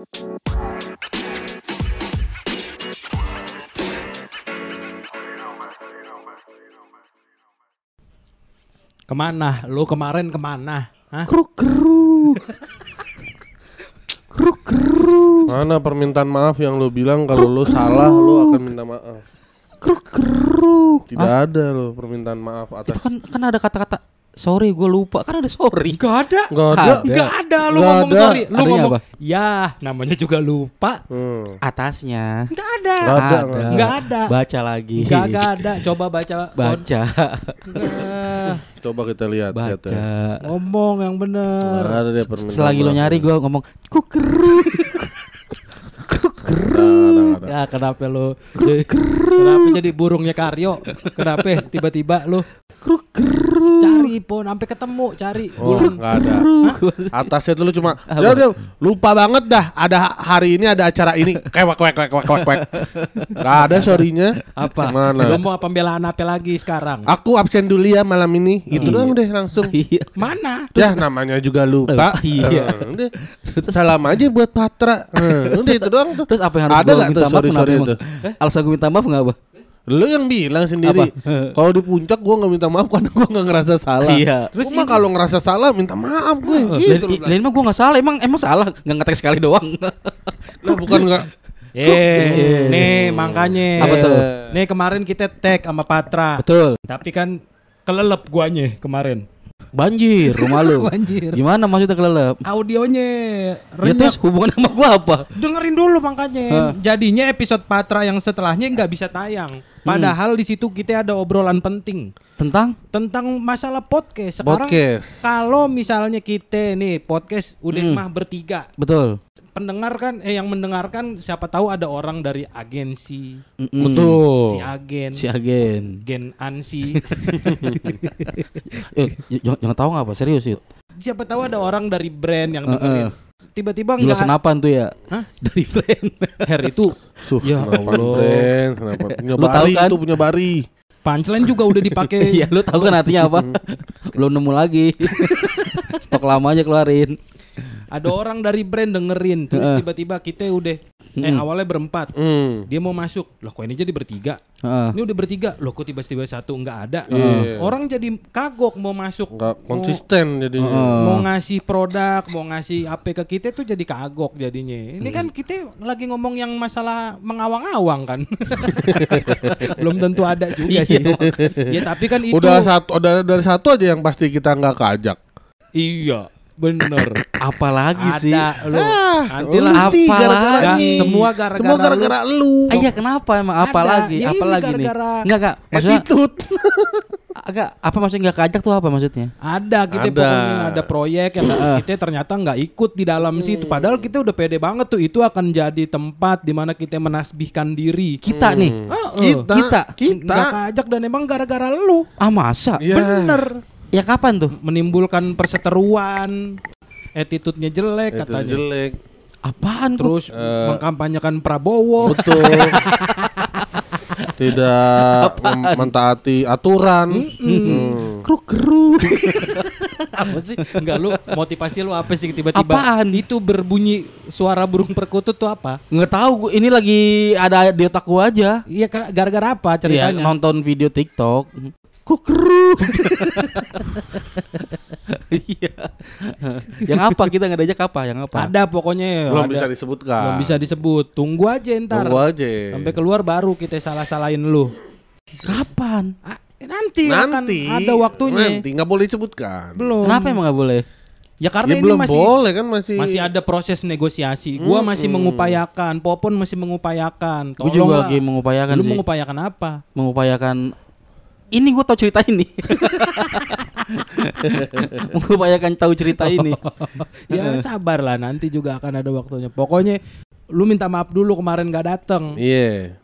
Ke mana? Lu kemarin ke mana? Hah? Kruk kruk. Kruk kruk. Mana permintaan maaf yang lu bilang kalau lu salah lu akan minta maaf. Kruk kruk. Tidak ada lo permintaan maaf atas Itu kan kan ada kata-kata sorry gue lupa kan ada sorry. Gak ada. Enggak ada. Ada. Gak ada lu Nggak ngomong ada. sorry. Lu Adanya ngomong apa? ya namanya juga lupa. Hmm. Atasnya. Gak ada. Nggak ada, nggak ada. Nggak ada. Baca lagi. Gak gak ada. Coba baca. Baca. Coba kita lihat lihat Baca. ya. Ngomong yang permintaan Selagi lo nyari gue ngomong ada. Ya kenapa lu jadi- Kenapa jadi burungnya Karyo Kenapa tiba-tiba lu Kruk kruk. Cari pon sampai ketemu Cari Oh, bulan nggak ada. Atasnya tuh lu cuma ya udah lupa banget dah ada hari ini ada acara ini kewek kewek kewek kewek kewek. kewek. Nggak ada sorrynya. Apa Mana? Lu mau pembelaan apa lagi sekarang Aku absen dulu ya malam ini. Itu doang deh langsung. Iya. Mana Ya namanya juga lupa. Iya. Eh, udah. Salam aja buat Patra. Eh, udah itu doang tuh. Terus apa yang harus Ada gue minta tuh maaf sorry sorry itu? Alasan gue minta maaf nggak apa? Lu yang bilang sendiri. Kalau di puncak gua nggak minta maaf karena gua nggak ngerasa salah. Iya. Terus mah kalau ngerasa salah minta maaf gue. Gitu lu. Lain mah gue nggak salah, emang emang salah nggak ngetek sekali doang. Lah bukan nggak Eh, nih makanya Apa tuh? Nih kemarin kita tag sama Patra Betul. Tapi kan kelelep guanya kemarin Banjir rumah lu. Banjir Gimana maksudnya kelelep? Audionya Ya terus hubungan sama gua apa? Dengerin dulu makanya. Jadinya episode Patra yang setelahnya nggak bisa tayang. Padahal di situ kita ada obrolan penting Tentang tentang masalah podcast. Sekarang podcast. kalau misalnya kita nih podcast udah Hmm. mah bertiga, betul. Pendengar kan eh yang mendengarkan siapa tahu ada orang dari agensi, Mm-mm. Betul. si agen, Si agen. gen ansi. Eh, j- jangan, jangan tahu nggak apa serius itu. siapa tahu ada orang dari brand yang dengerin. Tiba-tiba Gila enggak senapan tuh ya? Hah? Dari brand. Her itu Suh, Ya kenapa Allah. Ben? Kenapa? Punya Lu tahu bari kan? itu punya bari. punchline juga udah dipakai Iya, lu tahu kan artinya apa? Belum nemu lagi. Stok lama aja keluarin. Ada orang dari brand dengerin terus Heeh. tiba-tiba kita udah eh awalnya berempat. Hmm. dia mau masuk. Loh kok ini jadi bertiga? Heeh. ini udah bertiga. Loh kok tiba-tiba satu? Nggak ada. Iya. orang jadi kagok mau masuk. Enggak mau, konsisten jadinya. Heeh. mau ngasih produk mau ngasih apa ke kita tuh jadi kagok jadinya. Ini kan kita lagi ngomong yang masalah mengawang-awang kan. Belum tentu ada juga sih. Ya tapi kan itu Udah satu udah dari satu aja yang pasti kita nggak keajak. iya bener Apalagi sih? ada lu Ah, nanti lu lah sih apa gara-gara Nggak, ini. semua gara-gara Semua gara-gara lu. Ah, iya kenapa emang apa Ada. lagi? Ya apa ini lagi nih? Enggak enggak. Maksudnya agak apa maksudnya enggak keajak tuh apa maksudnya? Ada kita Ada. pokoknya ada proyek yang kita ternyata nggak ikut di dalam situ. Padahal kita udah pede banget tuh itu akan jadi tempat di mana kita menasbihkan diri. Kita nih. Heeh. Kita, Kita. kita. Nggak keajak dan emang gara-gara lu. Ah masa? Iya. Bener. Ya kapan tuh? Menimbulkan perseteruan. Attitude-nya jelek Itu katanya. jelek. Apaan Terus Terus mengkampanyekan Prabowo. Betul. Tidak mem- mentaati aturan. Hmm. kruk kruk. apa sih? Enggak lu motivasi lu apa sih tiba-tiba? Apaan? Itu berbunyi suara burung perkutut tuh apa? Nggak tahu gua- ini lagi ada di otak gua aja. Iya gara-gara apa Iya, ceritanya? nonton video TikTok. Kruk kruk. Iya. Yang apa kita nggak diajak apa? Yang apa? Ada pokoknya Belum ada. bisa disebutkan. Belum bisa disebut. Tunggu aja ntar. Tunggu aja. Sampai keluar baru kita salah-salahin lu. Kapan? Ah, nanti, Nanti akan ada waktunya. Nanti nggak boleh disebutkan. Belum. Kenapa emang nggak boleh? Ya karena Ya ini belum masih boleh kan masih. masih ada proses negosiasi. Gua masih mengupayakan, Popon masih mengupayakan. Gue juga Tolonglah. lagi mengupayakan Lu sih. mengupayakan apa? mengupayakan ini gue tahu cerita ini mengupayakan tahu cerita ini ya sabar lah nanti juga akan ada waktunya. Pokoknya lu minta maaf dulu kemarin gak dateng. Iya.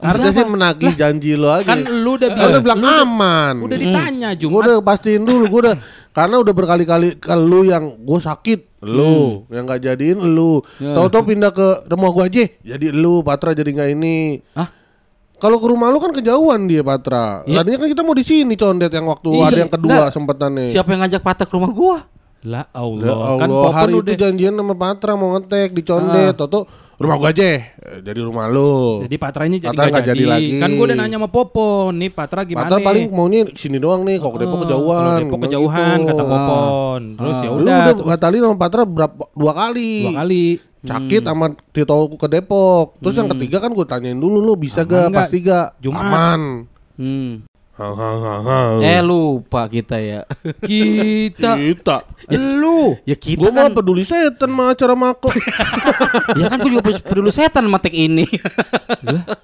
Karena Karena sih menagih janji lo aja. Kan lu udah Kan udah bilang, bilang aman. udah ditanya Gue Jumat. udah pastiin dulu, gue udah karena udah berkali-kali ke lu yang gue sakit, lu yang nggak jadiin lu. Ya. Tahu-tahu pindah ke rumah gue aja, jadi lu Patra jadi nggak ini. Hah? Kalau ke rumah lu kan kejauhan dia Patra. Ya. Tadinya kan kita mau di sini condet yang waktu Iya, ada yang kedua enggak. sempetannya. siapa yang ngajak patah ke rumah gua Lah Ya Allah, Allah, kan Popon hari udah itu janjian sama Patra mau ngetek di Condet, Toto rumah gua aja. Eh, Jadi rumah lu. jadi Patranya jadi Patra nggak jadi lagi. Kan gua udah nanya sama Popon, nih Patra gimana? Patra paling maunya sini doang nih, kalau ke Depok Oh, kejauhan. Depok bilang kejauhan gitu. kata Popon. Terus Ah. ya Lu udah udah tuh, batalin sama Patra berapa dua kali. dua kali. Cakit sama Tito ke Depok. Terus yang ketiga kan gue tanyain dulu lu bisa Aman gak? nggak? Pasti gak? Jumat. Aman. Hmm. Ha, ha, ha, ha. Eh lupa kita ya. Kita Kita. lu ya kita Gue kan mah peduli setan sama acara mako. ya kan gue juga peduli setan sama tek ini.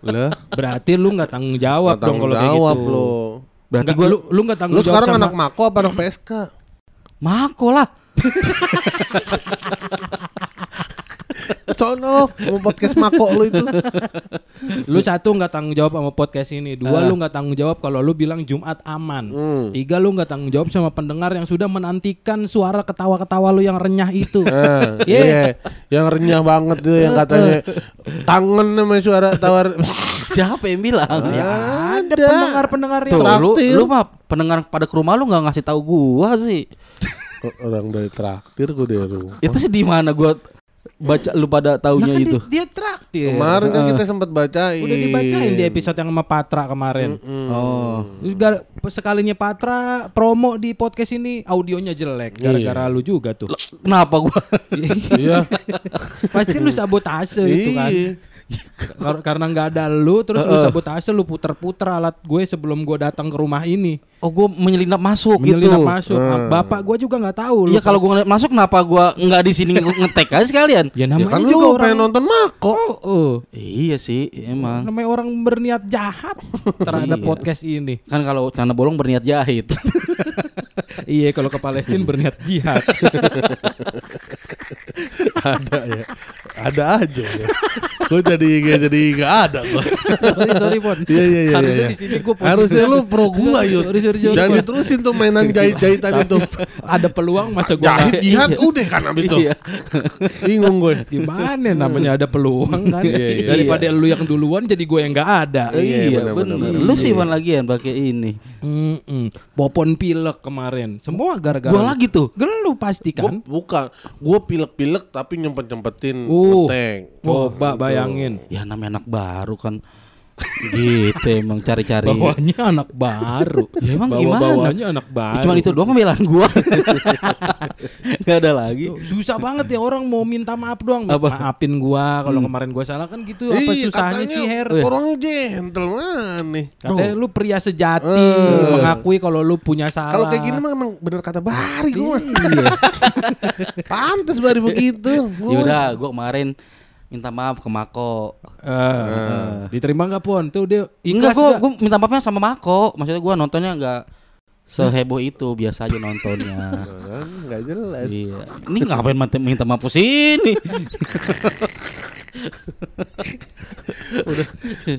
Lah, berarti lu nggak tanggung jawab dong kalau kayak jawab gitu. lo. Berarti gue lu lu nggak tanggung Lu jawab sekarang sama anak mako apa anak PSK? Mako lah. Sono, mau podcast mako lu itu. Lu satu nggak tanggung jawab sama podcast ini, dua lu nggak tanggung jawab kalau lu bilang Jumat aman, Hmm. tiga lu nggak tanggung jawab sama pendengar yang sudah menantikan suara ketawa-ketawa lu yang renyah itu. Eh, Iya. Iya, yang renyah banget tuh yang katanya kangen sama suara tawar. Siapa yang bilang? ya ada pendengar-pendengar yang Tuh, lu, traktir. lu mah pendengar pada ke rumah lu nggak ngasih tahu gua sih. Orang dari traktir gue dari rumah. Itu sih di mana gua baca lu pada Nah, taunya kan itu. di- dia traktir. Kemarin kan kita sempat bacain. Udah dibacain di episode yang sama Patra kemarin. Hmm. Oh. Gar- sekalinya Patra promo di podcast ini audionya jelek gara-gara lu juga tuh. Kenapa gua? Iya. Pasti lu sabotase itu kan. Kar- karena nggak ada lu terus lu sabotase lu puter-puter alat gue sebelum gue datang ke rumah ini. Oh gua menyelinap masuk Menyelinap gitu. masuk. Ah, Bapak gue juga nggak tahu. Iya kalau gua ngeliat masuk kenapa gua nggak di sini nge- ngetek aja sekalian? ya Ya namanya kan juga lu orang pengen nonton mako. Oh, oh. Iya sih, emang. namanya orang berniat jahat terhadap Iya. podcast ini. Kan kalau celana bolong berniat jahit. iya, kalau ke Palestina berniat jihad. ada ya. Ada aja ya. Gue jadi gak jadi gak ada gua. sorry, sorry, Pon. Iya iya iya. Harusnya iya. di sini gue Harusnya lu pro gua yuk. Sorry, sorry, sorry, Jangan diterusin tuh mainan jahit-jahitan itu. Ada peluang masa gue Jahit jihad Iya. udah kan abis itu. Iya. Bingung gue. Gimana namanya ada peluang kan Iya, iya. Daripada lu yang duluan jadi gue yang nggak ada Iya, Iya, benar, Lu sih Wan lagian pakai ini. Mm-mm. Popon pilek kemarin Semua gara-gara Gua lagi tuh. Gelu pasti kan bukan, gue pilek-pilek tapi nyempet-nyempetin Uh. Ngetek. Coba bayangin Ya namanya anak baru kan. Gitu emang cari-cari. Bawahnya anak baru Ya emang Bawa gimana? Bawahnya anak baru Cuman itu doang pembelaan gua. Gak ada lagi. Susah banget ya orang mau minta maaf doang Apa? Maafin gua kalau kemarin gua salah kan gitu Apa Iya, susahnya sih Her Orangnya gentleman nih. Katanya lu pria sejati Eh. Mengakui kalau lu punya salah Kalau kayak gini mah emang bener kata Bari gue mah. Iya Pantes Bari begitu. Gua- Ya udah, gua kemarin minta maaf ke Mako. Eh, Diterima nggak Pon? Tuh dia ikhlas Enggak, gua, gua minta maafnya sama Mako. Maksudnya gua nontonnya enggak seheboh itu, biasa aja nontonnya. Enggak jelas. iya. Ini ngapain minta, minta maaf sini?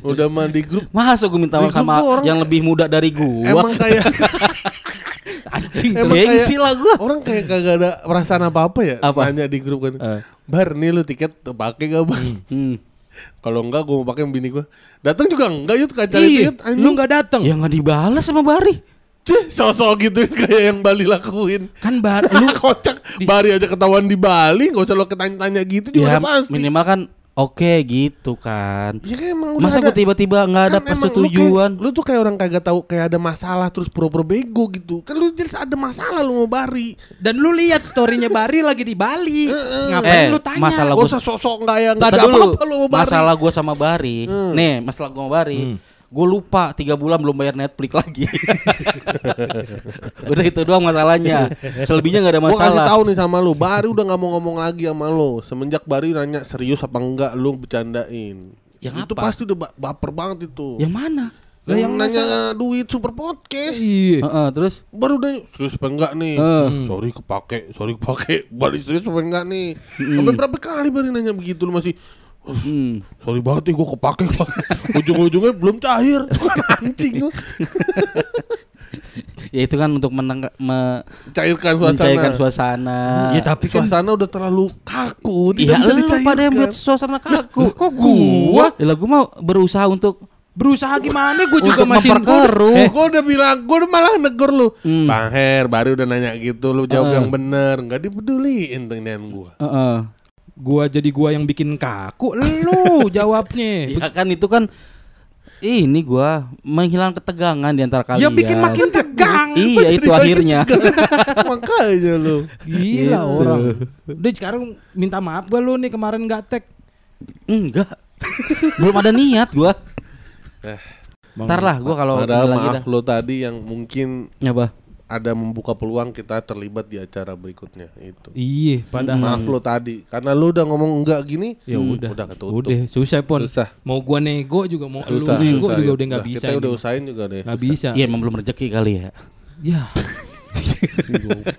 Udah mandi grup Masa gua minta maaf sama yang lebih muda dari gua? emang kayak anjing emang gengsi kayak- lah gua. orang kayak kagak ada perasaan apa-apa ya Apa? nanya di grup kan. Eh. Bar nih lu tiket pakai gak bar? Hmm. Kalau enggak gue mau pakai sama bini gue. Datang juga enggak yuk kaca Iya, tiket lu anjing. nggak datang. Ya nggak dibalas sama Bari. Cih, sosok gitu kayak yang Bali lakuin. Kan bar lu kocak. Bari aja ketahuan di Bali, nggak usah lo ketanya-tanya gitu juga Ya pasti. minimal kan oke gitu kan. Ya kan emang udah Masa ada- gua tiba-tiba nggak ada kan persetujuan? Lu, kayak- lu tuh kayak orang kagak tahu kayak ada masalah terus pura-pura bego gitu. Kan lu jelas ada masalah lu mau Bari. dan lu lihat storynya Bari lagi di Bali. Ngapain Eh, lu tanya? masalah gua- sosok nggak ya nggak ada apa-apa lu mau Bari. Masalah gue sama Bari. Hmm. Nih, masalah gue sama Bari. Gue lupa tiga bulan belum bayar Netflix lagi. udah itu doang masalahnya. Selebihnya nggak ada Gua kasih masalah. tahu nih sama lu, Bari udah nggak mau ngomong lagi sama lu. Semenjak Bari nanya serius apa enggak lu bercandain. Yang itu apa? pasti udah ba- baper banget itu. Yang mana? Yang, Lah, yang nanya duit super podcast. Iya. Heeh, terus Baru udah serius apa enggak nih? Eh. Sorry kepake, sorry kepake. Bari serius apa enggak nih? Sampai berapa kali Bari nanya begitu lu masih hmm, Sorry banget nih gue kepake Ujung-ujungnya belum cair Kan anjing lu. ya itu kan untuk menang me- Cairkan suasana mencairkan suasana. Ya tapi kan Suasana udah terlalu kaku Iya Tidak bisa lu pada yang buat suasana kaku. kok gua? Ya lah gua mau berusaha untuk Berusaha gimana gue juga Untuk masih memperkeruh. Eh, Gue udah bilang, gue udah malah negur lu. Hmm. Bang Her, baru udah nanya gitu, lu jawab Heeh. yang bener, nggak dipeduliin dengan gue. Heeh. Gua jadi gua yang bikin kaku lu jawabnya. Ya kan itu kan ini gua menghilangkan ketegangan di antara kalian. Ya bikin makin tegang. Iya itu akhirnya. Makanya lu. Gila Gitu. orang. Udah sekarang minta maaf gua lu nih kemarin nggak tag. Enggak. Belum ada niat gua. Eh, Ntar lah gua kalau Padahal lagi maaf lo tadi yang mungkin. Apa? Ada membuka peluang kita terlibat di acara berikutnya itu. Iya, padahal Maaf lo tadi, karena lu udah ngomong enggak gini, Ya hmm, udah. udah ketutup. Udah susah pon. Susah. Mau gua nego juga mau Susah, lu nego susah, juga ya. udah nggak bisa. Kita udah ini. usahain juga deh. Nggak bisa. Iya emang belum rezeki kali ya. Ya.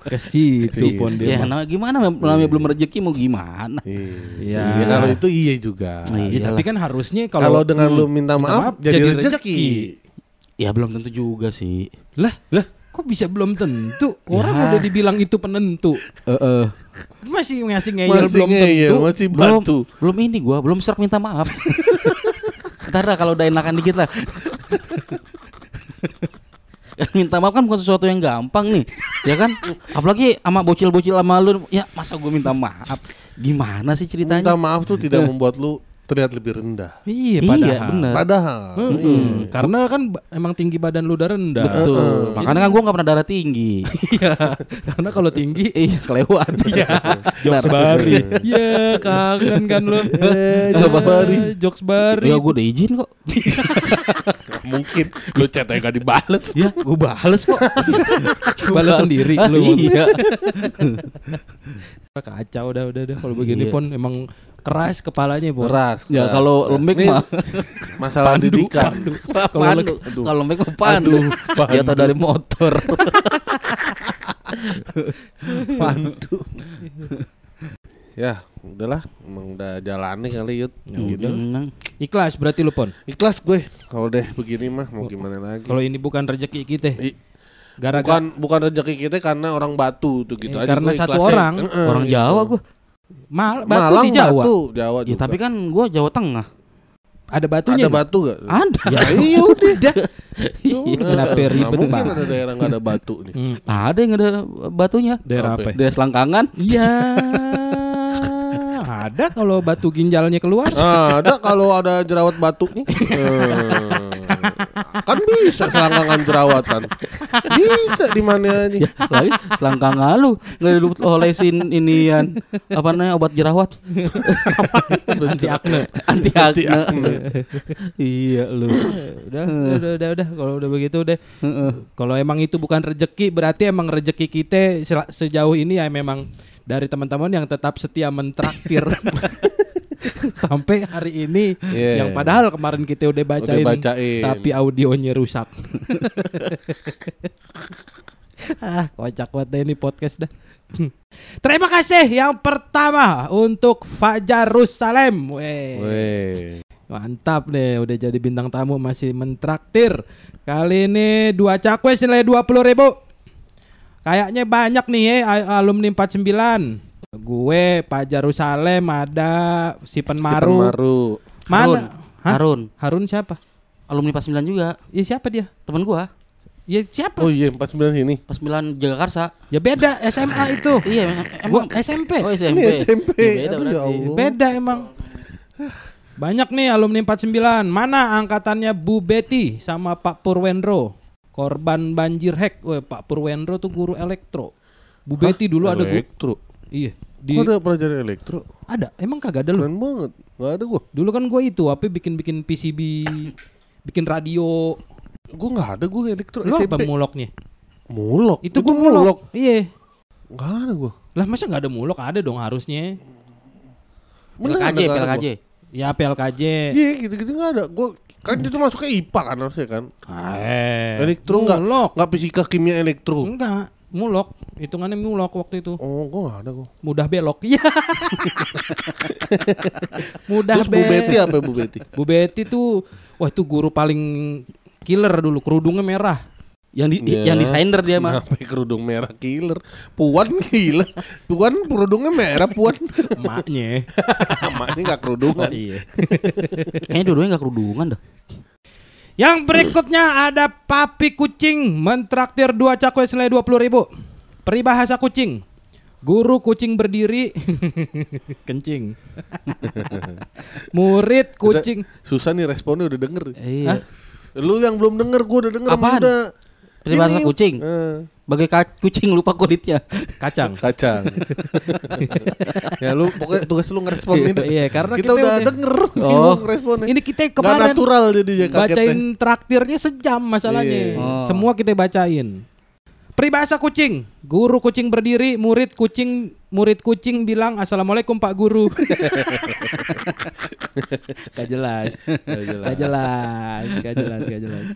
Ke situ Iya. pon dia. Ya nah, gimana namanya belum rezeki mau gimana? Iya. Iya. Ya, kalau itu iya juga. Iya. Ya, tapi kan harusnya Kalau kalau dengan lu minta minta maaf, maaf, jadi, jadi rezeki. Ya belum tentu juga sih. lah lah kok bisa belum tentu orang udah dibilang itu penentu Heeh. masih ngasih ngeyel Masih belum ngeyel, tentu masih belum batu. belum ini gua belum serak minta maaf. Ntar kalau udah enakan dikit lah. Minta maaf kan bukan sesuatu yang gampang nih, ya kan? Apalagi sama bocil-bocil sama lu, ya masa gue minta maaf? Gimana sih ceritanya? Minta maaf tuh tidak membuat lu terlihat lebih rendah. iya Iya, padahal bener. Padahal. Mm-mm. karena kan emang tinggi badan lu udah rendah Betul. Makanya kan gue gak pernah darah tinggi. iya karena kalau tinggi Iya, kelewat. jokes bari iya kangen kan lu eh, jokes bari jokes bari Ya gue udah izin kok. Mungkin lu chat aja gak dibales. Ya, gue bales kok. balas sendiri lu Iya. kacau udah udah udah kalau begini Iya. pon emang keras kepalanya pon Keras. Ya kalau lembek mah masalah didikan. Kalau pandu, kalau lembek mah pandu. Jatuh dari motor. Pandu. ya, udahlah, emang udah jalani kali yut. Ya Nang. ikhlas berarti lu pon Ikhlas gue kalau deh begini mah mau gimana lagi. kalau ini bukan rezeki kita I- gara-gara bukan bukan rezeki kita karena orang Batu tuh gitu Eh, aja. karena satu orang. Orang gitu. Jawa gue. Mal batu Malang di Jawa Batu, Jawa Ya tapi kan gue Jawa Tengah. ada batunya ada batu gak? Ada. ya iya udah. Iya. kenapa Nggak ribet mungkin banget ada daerah nggak ada batu nih. Hmm, Ada yang ada batunya. daerah Apa apa Daerah Selangkangan. iya ada kalau batu ginjalnya keluar Ah, ada kalau ada jerawat batuknya. Eh, kan bisa selangkangan jerawatan. Bisa di mana aja. Ya, lagi Selangkangan lu nggak lu olesin inian apa namanya obat jerawat anti akne anti akne. iya lu. udah udah udah udah kalau udah begitu udah kalau emang itu bukan rezeki berarti emang rezeki kita sejauh ini ya memang dari teman-teman yang tetap setia mentraktir sampai hari ini Iya. yang padahal kemarin kita udah bacain, Udah bacain. tapi audionya rusak ah kocak banget deh ini podcast dah Terima kasih yang pertama untuk Fajar Rusalem. Weh. Weh. Mantap deh, udah jadi bintang tamu masih mentraktir. Kali ini dua cakwe senilai 20 ribu. Kayaknya banyak nih ya alumni 49. Gue Pak Jerusalem ada si Si Penmaru. Penmaru. Mana? Hah? Harun. Harun siapa? Alumni pas 9 juga. Ya siapa dia? Temen gua. Ya siapa? Oh iya 49 sini. Pas 9 Jagakarsa. Ya beda SMA itu. Iya, Gua emang SMP. Oh, SMP. Ini SMP. Ya, beda Aduh, ya. Allah. Beda emang. Banyak nih alumni 49. Mana angkatannya Bu Betty sama Pak Purwendro? Korban banjir hack. Weh, Pak Purwendro tuh guru elektro. Bu Betty dulu ada guru. elektro. Iya. Di Kok ada pelajaran elektro? ada. Emang kagak ada lu. Keren banget. Gak ada gua. Dulu kan gue itu apa bikin-bikin PCB, bikin radio. Gua gak ada gua elektro Lu apa muloknya? Mulok. Itu gue mulok. Iya. Gak ada gua. Lah masa nggak ada mulok? Ada dong harusnya. Bener PLKJ, ada, nggak ada PLKJ. Ya PLKJ. Iya gitu-gitu gak ada. Gua kan itu masuknya IPA kan harusnya kan. Eh, Elektro nggak mulok. nggak fisika kimia elektro. Enggak, mulok. Hitungannya mulok waktu itu. Oh, gua gak ada gua. Mudah belok. Iya. Mudah Terus Bu be- Betty apa Bu Betty? Bu Betty tuh wah itu guru paling killer dulu, kerudungnya merah. Yang di, Ya. yang desainer dia mah. Sampai kerudung merah killer. Puan gila. Puan kerudungnya merah Puan. Emaknya. Maknya gak kerudungan. iya. Kayaknya dua-duanya enggak kerudungan dah. Yang berikutnya ada papi kucing mentraktir dua cakwe senilai 20 ribu. Peribahasa kucing. Guru kucing berdiri kencing. Murid kucing Susah nih responnya udah denger. Iya. Lu yang belum denger gua udah denger Apaan? udah. Peribahasa Ini- kucing. Eh, Bagai ka- kucing lupa kulitnya. kacang. kacang. ya lu pokoknya tugas lu ngerespon ini. Iya, karena kita, kita udah udah- denger Oh. bingung responnya. Ini kita kemarin natural jadinya kagetnya. bacain traktirnya sejam masalahnya. Iya. Oh. Semua kita bacain. Peribahasa kucing. Guru kucing berdiri, murid kucing murid kucing bilang assalamualaikum Pak Guru. gak jelas. Nggak jelas. Gak jelas, gak jelas, gak jelas.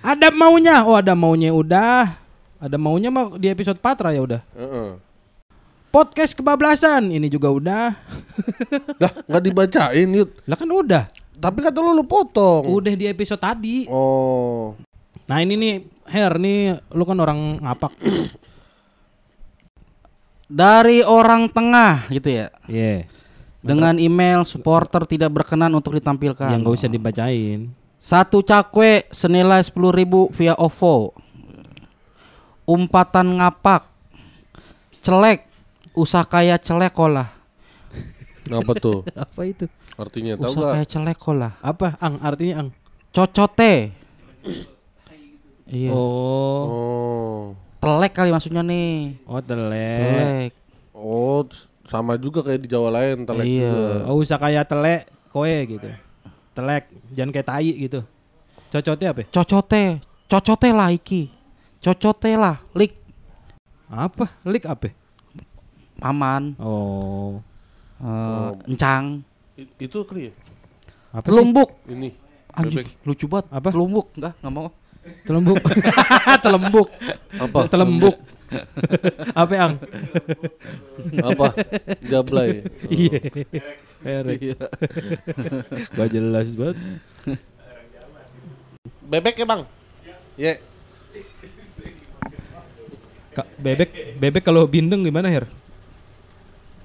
Ada maunya. Oh, ada maunya udah. Ada maunya mah di episode Patra ya udah. Heeh. Podcast kebablasan ini juga udah. Lah, nggak dibacain, Yud. Lah kan udah. Tapi kata lu lu potong. Udah di episode tadi. Oh. Nah ini nih Her nih lu kan orang ngapak. Dari orang tengah gitu ya. Iya. Dengan email supporter tidak berkenan untuk ditampilkan. Yang gak usah dibacain. Satu cakwe senilai 10.000 via OVO. Umpatan ngapak. Celek. Usah kayak celekolah. Apa tuh? Apa itu? Artinya tahu Usah gak? kayak celekolah. Apa? Ang artinya ang. Cocote. Iya. Oh. Oh. Telek kali maksudnya nih. Oh telek. Telek. Oh, sama juga kayak di Jawa lain telek Iya. juga. Oh usah kayak telek koe gitu. Telek. Jangan kayak tai gitu. Cocotnya apa? Cocote. Cocote lah iki. Cocote lah. Lik. Apa? Lik apa? Paman. Oh. eh, Encang. I- itu kali ya? Apa sih? Telumbuk. Ini. Anjing, Bebek. lucu banget. Apa? Telumbuk. Enggak, enggak mau. Telembuk. Telembuk. Apa? Telembuk. Apa ang? Apa? Jablay. Iya. Erek. Gak jelas banget. Bebek ya, Bang? Ya. Ka- bebek bebek kalau bindeng gimana Her?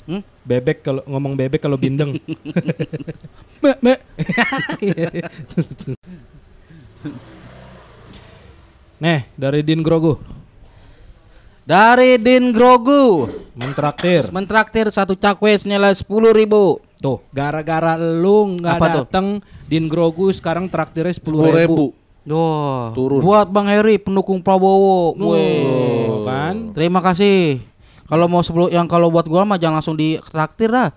Hmm? Bebek kalau ngomong bebek kalau bindeng. me, me. Nih dari Din Grogu Dari Din Grogu. mentraktir. Mentraktir satu cakwe senilai 10.000 Tuh gara-gara lu nggak Apa tuh? dateng Din Grogu sekarang traktirnya sepuluh Sepuluh ribu. ribu. Duh, Turun. buat Bang Heri pendukung Prabowo. Tuh, kan? Terima kasih. Kalau mau sebelum yang kalau buat gua mah jangan langsung di traktir dah.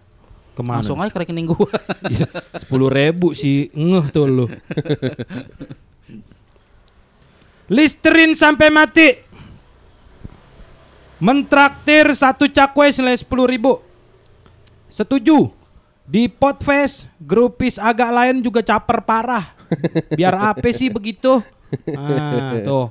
Ke mana? Langsung aja ke rekening gua. Sepuluh ribu sih ngeh tuh lu. Listerin sampai mati. Mentraktir satu cakwe senilai sepuluh ribu. Setuju. Di Podfest, grupis agak lain juga caper parah. Biar apa sih begitu? Nah, tuh.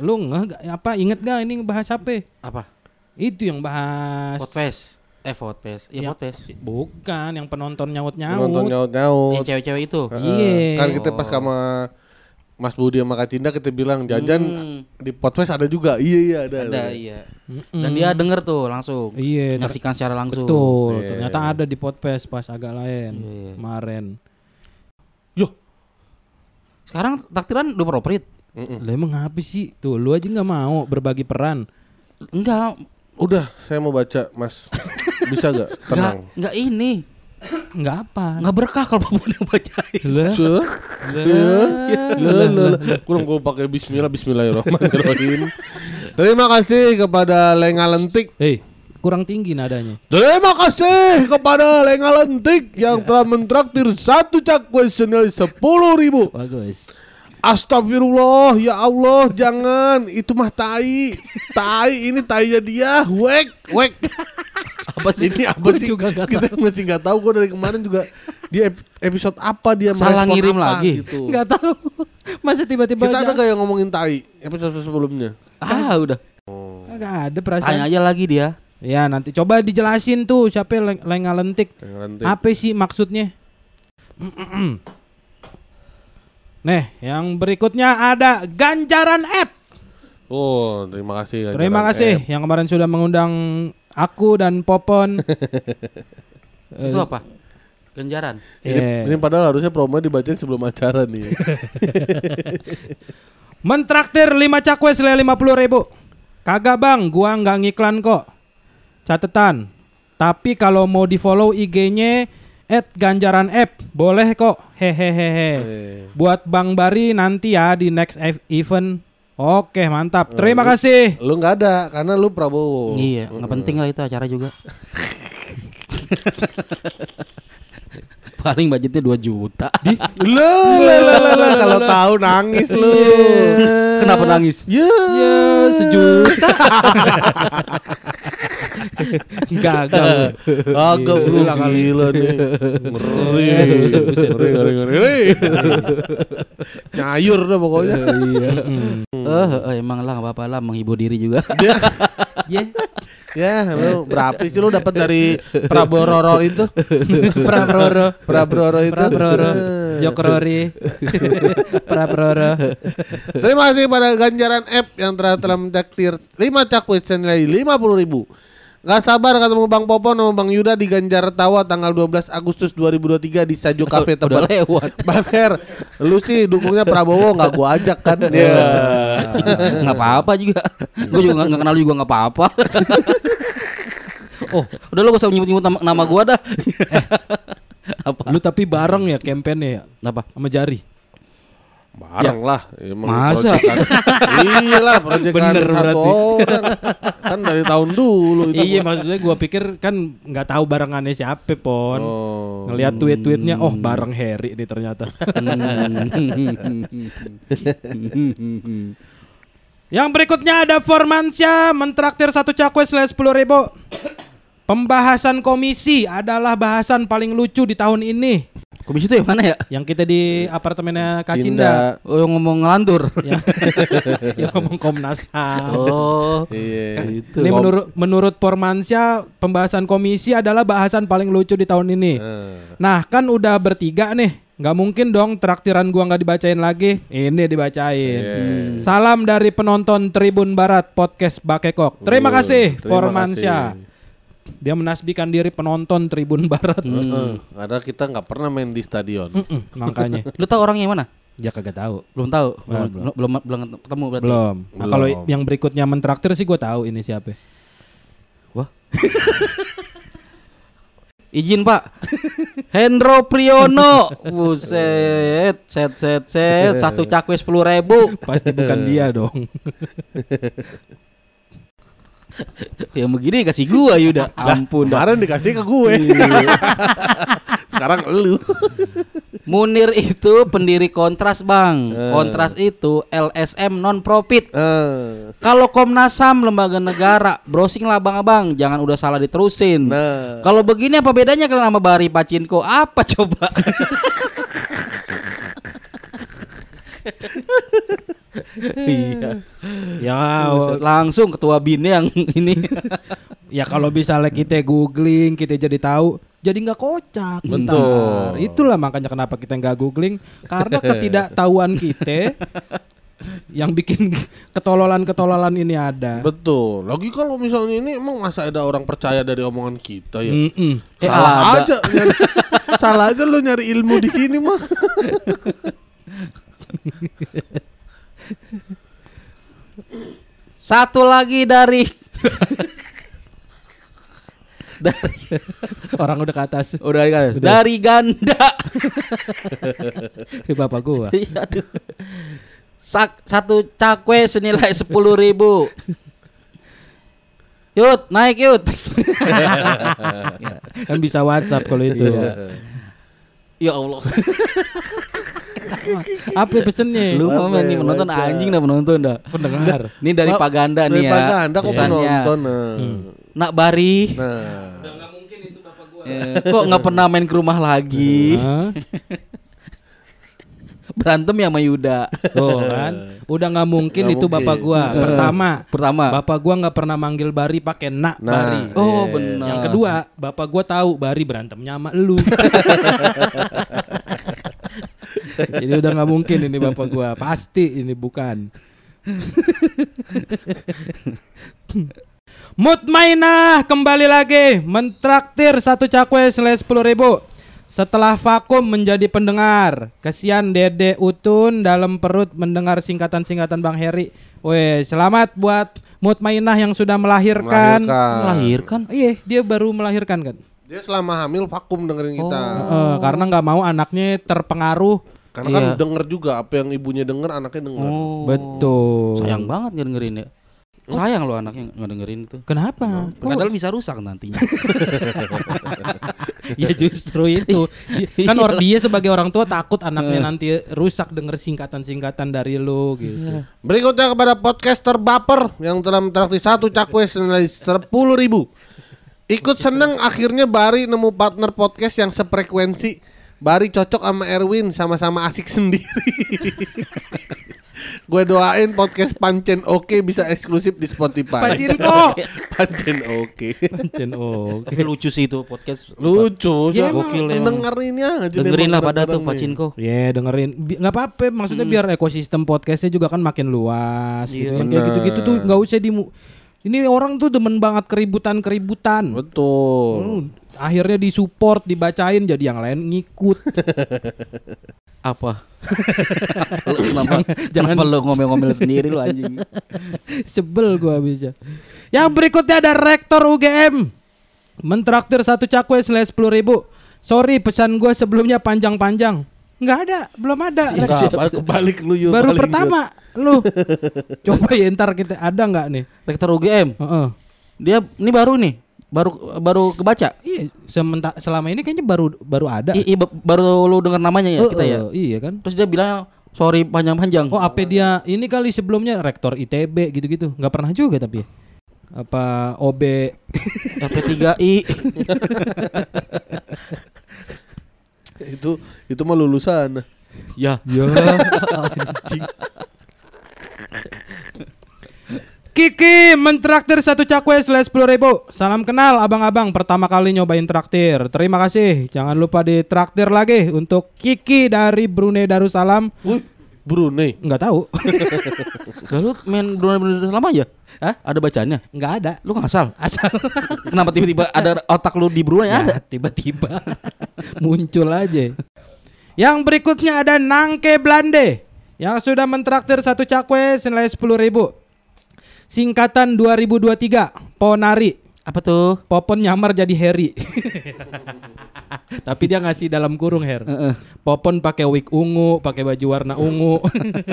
Lu ngeh gak, apa inget gak ini bahas apa? Apa? Itu yang bahas. Podfest. Eh, Podfest. Iya, Ya, Podfest. Bukan yang penonton nyaut Nonton nyaut. nyaut-nyaut. Yang cewek-cewek itu. Iya. Kan kita pas sama Mas Budi sama Kak Cinda kita bilang jajan Hmm. di Potfest ada juga. Iya iya ada. Ada, iya. Dan dia denger tuh langsung. Iya, Menyaksikan secara langsung. Betul, Iya. ternyata ada di podcast pas agak lain Iya. kemarin. Sekarang taktiran udah beroperate. Mm-mm. Lah emang apa sih? Tuh, lu aja nggak mau berbagi peran. Enggak, Udah, saya mau baca Mas. Bisa gak? enggak, Tenang. enggak ini. Enggak apa. Enggak berkah kalau Bapak yang bacain. Lah. Iya. Lah, lah. Kurang gue pakai Bismillah, Bismillahirrahmanirrahim. Terima kasih kepada Lenga Lentik. Eh, kurang tinggi nadanya. Terima kasih kepada Lenga Lentik yang telah mentraktir satu cakwe senilai sepuluh ribu. Bagus. Astagfirullah, ya Allah, jangan. Itu mah tai. Tai, ini tainya dia. Wek, wek. Apa sih? Ini apa Gua sih? juga nggak Kita masih nggak tahu. Gue dari kemarin juga di ep- episode apa dia Salah ngirim apa lagi. Gitu. Enggak tahu. Masa tiba-tiba Kita ada gak yang ngomongin tai episode sebelumnya? Ah, udah. Enggak ada Tanya perasaan. aja lagi dia. Ya, nanti coba dijelasin tuh siapa yang leng- lenga lentik. Lenga Lentik. Apa sih maksudnya? Nih, yang berikutnya ada ganjaran app. Oh, terima kasih. Terima Ganjaran kasih F. yang kemarin sudah mengundang aku dan Popon. Itu apa? Ganjaran. Ini, Iya. ini padahal harusnya promo dibacain sebelum acara nih. Mentraktir 5 cakwe senilai 50 ribu. Kagak bang, gua nggak ngiklan kok. Catetan. Tapi kalau mau di follow IG-nya at Ganjaran App boleh kok. Hehehehe. Buat Bang Bari nanti ya di next ev- event. Oke mantap. Terima kasih. lu nggak ada karena lu Prabowo. Iya, nggak penting lah itu acara juga. Paling budgetnya 2 juta. Lu, lu, lu, lu, lu, kalau tahu nangis lu. Kenapa nangis? Ya, Ya sejuta. Gagal. agak bro Gila nih. Ngeri, ngeri, ngeri, ngeri. Nyayur dah pokoknya. Eh, eh, emang lah apa-apa lah menghibur diri juga. Ya. Ya, lu berapa sih lu dapat dari Prabororo itu? Prabroro. Prabororo itu. Prabroro. Eh. Jokrori. Prabroro. Terima kasih pada ganjaran app yang telah telah mentaktir 5 cakwe senilai 50 ribu. Gak sabar ketemu Bang Popon sama Bang Yuda di Ganjar Tawa tanggal 12 Agustus 2023 di Sajo Cafe Udah Tebet. lewat. Bang Her, lu sih dukungnya Prabowo nggak gua ajak kan? Ya. nggak apa-apa juga. Gue juga nggak nggak kenal lu juga nggak apa-apa. oh, udah lu gak usah nyebut-nyebut nama, nama gua dah. apa? Lu tapi bareng ya kampanye ya Apa? sama Jari. Bareng lah. Emang Masa? iya lah proyekan Bener satu berarti. orang. Kan dari tahun dulu itu. Iya maksudnya gua pikir kan nggak tahu barengannya siapa pon. Oh. Ngelihat tweet-tweetnya oh bareng Harry nih ternyata. Yang berikutnya ada Formansyah mentraktir satu cakwe selesai sepuluh ribu. Pembahasan komisi adalah bahasan paling lucu di tahun ini. Komisi itu yang mana ya? Yang kita di apartemennya Kak Cinda. Cinda. Oh, yang ngomong ngelantur. yang, yang ngomong Komnas HAM. Oh, Iya. itu. Ini menurut menurut Formansyah pembahasan komisi adalah bahasan paling lucu di tahun ini. Eh. Nah kan udah bertiga nih, nggak mungkin dong traktiran gua nggak dibacain lagi. Ini dibacain. Iya. Salam dari penonton Tribun Barat podcast Bakekok. Terima kasih terima Formansyah. Dia menasbikan diri penonton Tribun Barat. Heeh, Karena kita nggak pernah main di stadion. Mm-mm, makanya Lu tahu orangnya mana? dia kagak tahu. Belum tahu. Belum, Belum belum, belum, ketemu berarti. Belum. Nah, Belum. kalau yang berikutnya mentraktir sih gue tahu ini siapa. Wah. Izin Pak. Hendro Priyono. Buset, set set set satu cakwe sepuluh ribu. Pasti bukan dia dong. Yang begini kasih gua Yuda. Ampun. Kemarin dikasih ke gue. Sekarang lu. Munir itu pendiri Kontras Bang. Eh. Kontras itu LSM non profit. Eh, Kalau Komnas HAM lembaga negara, browsing lah abang-abang, jangan udah salah diterusin. Nah. Kalau begini apa bedanya kalian sama Bari Pacinko? Apa coba? iya. ya, Langsung ketua bin yang ini. ya kalau misalnya kita googling, kita jadi tahu, jadi nggak kocak. Betul. Bentar. Itulah makanya kenapa kita nggak googling karena ketidaktahuan kita yang bikin ketololan-ketololan ini ada. Betul. Lagi kalau misalnya ini emang masa ada orang percaya dari omongan kita ya? Mm-mm. Eh, Salah ada. aja. nyari- salah aja lu nyari ilmu di sini mah. Satu lagi dari dari Orang udah ke atas. udah dari, dari ganda. Bapak gua. Iya, aduh. Sak, satu cakwe senilai sepuluh ribu. Yut, naik yut. kan bisa WhatsApp kalau itu. ya Allah. Apa pesennya? Lu mau nih penonton baca. anjing dah penonton dah. pendengar. Ini dari Pak- Paganda Dari nih ya. Paganda kok penonton. Nah. Nak Bari, Nah. eh, kok nggak pernah main ke rumah lagi? Berantem ya sama Yuda. Tuh kan, udah nggak mungkin itu mungkin. bapak gua. Pertama, Pertama. bapak gua nggak pernah manggil Bari pakai nak Nah. Bari. Oh, Iya. benar. Yang kedua, bapak gua tahu Bari berantemnya sama elu. Jadi udah nggak mungkin ini bapak gua, pasti ini bukan. Mutmainah kembali lagi mentraktir satu cakwe senilai sepuluh ribu. Setelah vakum menjadi pendengar, kesian Dede Utun dalam perut mendengar singkatan-singkatan Bang Heri. Weh, selamat buat Mutmainah yang sudah melahirkan. Melahirkan. Melahirkan. Iya, dia baru melahirkan kan. Dia selama hamil vakum dengerin kita. Eh, karena nggak mau anaknya terpengaruh. Karena kan Iya. denger juga apa yang ibunya denger, anaknya denger. Oh. Betul. Sayang banget nggak dengerin ya. Sayang loh anaknya nggak dengerin itu. Kenapa? Kok- Padahal bisa rusak nantinya. ya justru itu. kan orang dia sebagai orang tua takut anaknya nanti rusak denger singkatan-singkatan dari lu gitu. Berikutnya kepada podcaster baper yang telah mentraktir satu cakwe senilai sepuluh ribu. Ikut seneng akhirnya Bari nemu partner podcast yang sefrekuensi. Bari cocok sama Erwin sama-sama asik sendiri. Gue doain podcast Pancen Oke bisa eksklusif di Spotify. Pancen Oke. Pancen oh. Tapi lucu sih itu podcast. Lucu. Ya, so- emang gokil emang. Denger ini aja. Dengerin lah pada tuh. Pacinko. Ya dengerin Bi- nggak apa-apa maksudnya biar ekosistem podcastnya juga kan makin luas gitu. Iya, Yang kayak gitu-gitu tuh nggak usah dimu ini orang tuh demen banget keributan-keributan. Betul. Hmm, akhirnya disupport, dibacain jadi yang lain ngikut. Apa? Lu kenapa, jangan lu ngomel-ngomel sendiri lu anjing. Sebel gua bisa. Yang berikutnya ada rektor UGM. Mentraktir satu cakwe senilai sepuluh ribu. Sorry pesan gua sebelumnya panjang-panjang. Nggak ada, belum ada. Enggak, balik- kebalik lu yuk. Baru pertama lu. Coba ya ntar kita ada nggak nih? Rektor UGM. Heeh. Dia ini baru nih. Baru baru kebaca. Iya, sementara selama ini kayaknya baru baru ada. I, i- ba- baru lu dengar namanya ya Eh, kita ya. eh, Iya kan? Terus dia bilang sorry panjang-panjang. Oh, apa dia ini kali sebelumnya rektor ITB gitu-gitu. nggak pernah juga tapi ya. Apa OB LP3I. itu itu mah lulusan. ya. Ya anjing. Kiki mentraktir satu cakwe selesai sepuluh ribu. Salam kenal abang-abang pertama kali nyobain traktir. Terima kasih. Jangan lupa ditraktir lagi untuk Kiki dari Brunei Darussalam. Brunei. Nggak tahu. Kalau main Brunei selama aja? Hah? Ada bacanya? Nggak ada. Lu ngasal. Asal Kenapa tiba-tiba ada otak lu di Brunei Ya, ada? tiba-tiba muncul aja. Yang berikutnya ada Nangke Blande yang sudah mentraktir satu cakwe senilai sepuluh ribu. Singkatan 2023 Ponari Apa tuh? Popon nyamar jadi Harry. Tapi dia ngasih dalam kurung Her. Heeh. Popon pakai wig ungu, pakai baju warna ungu.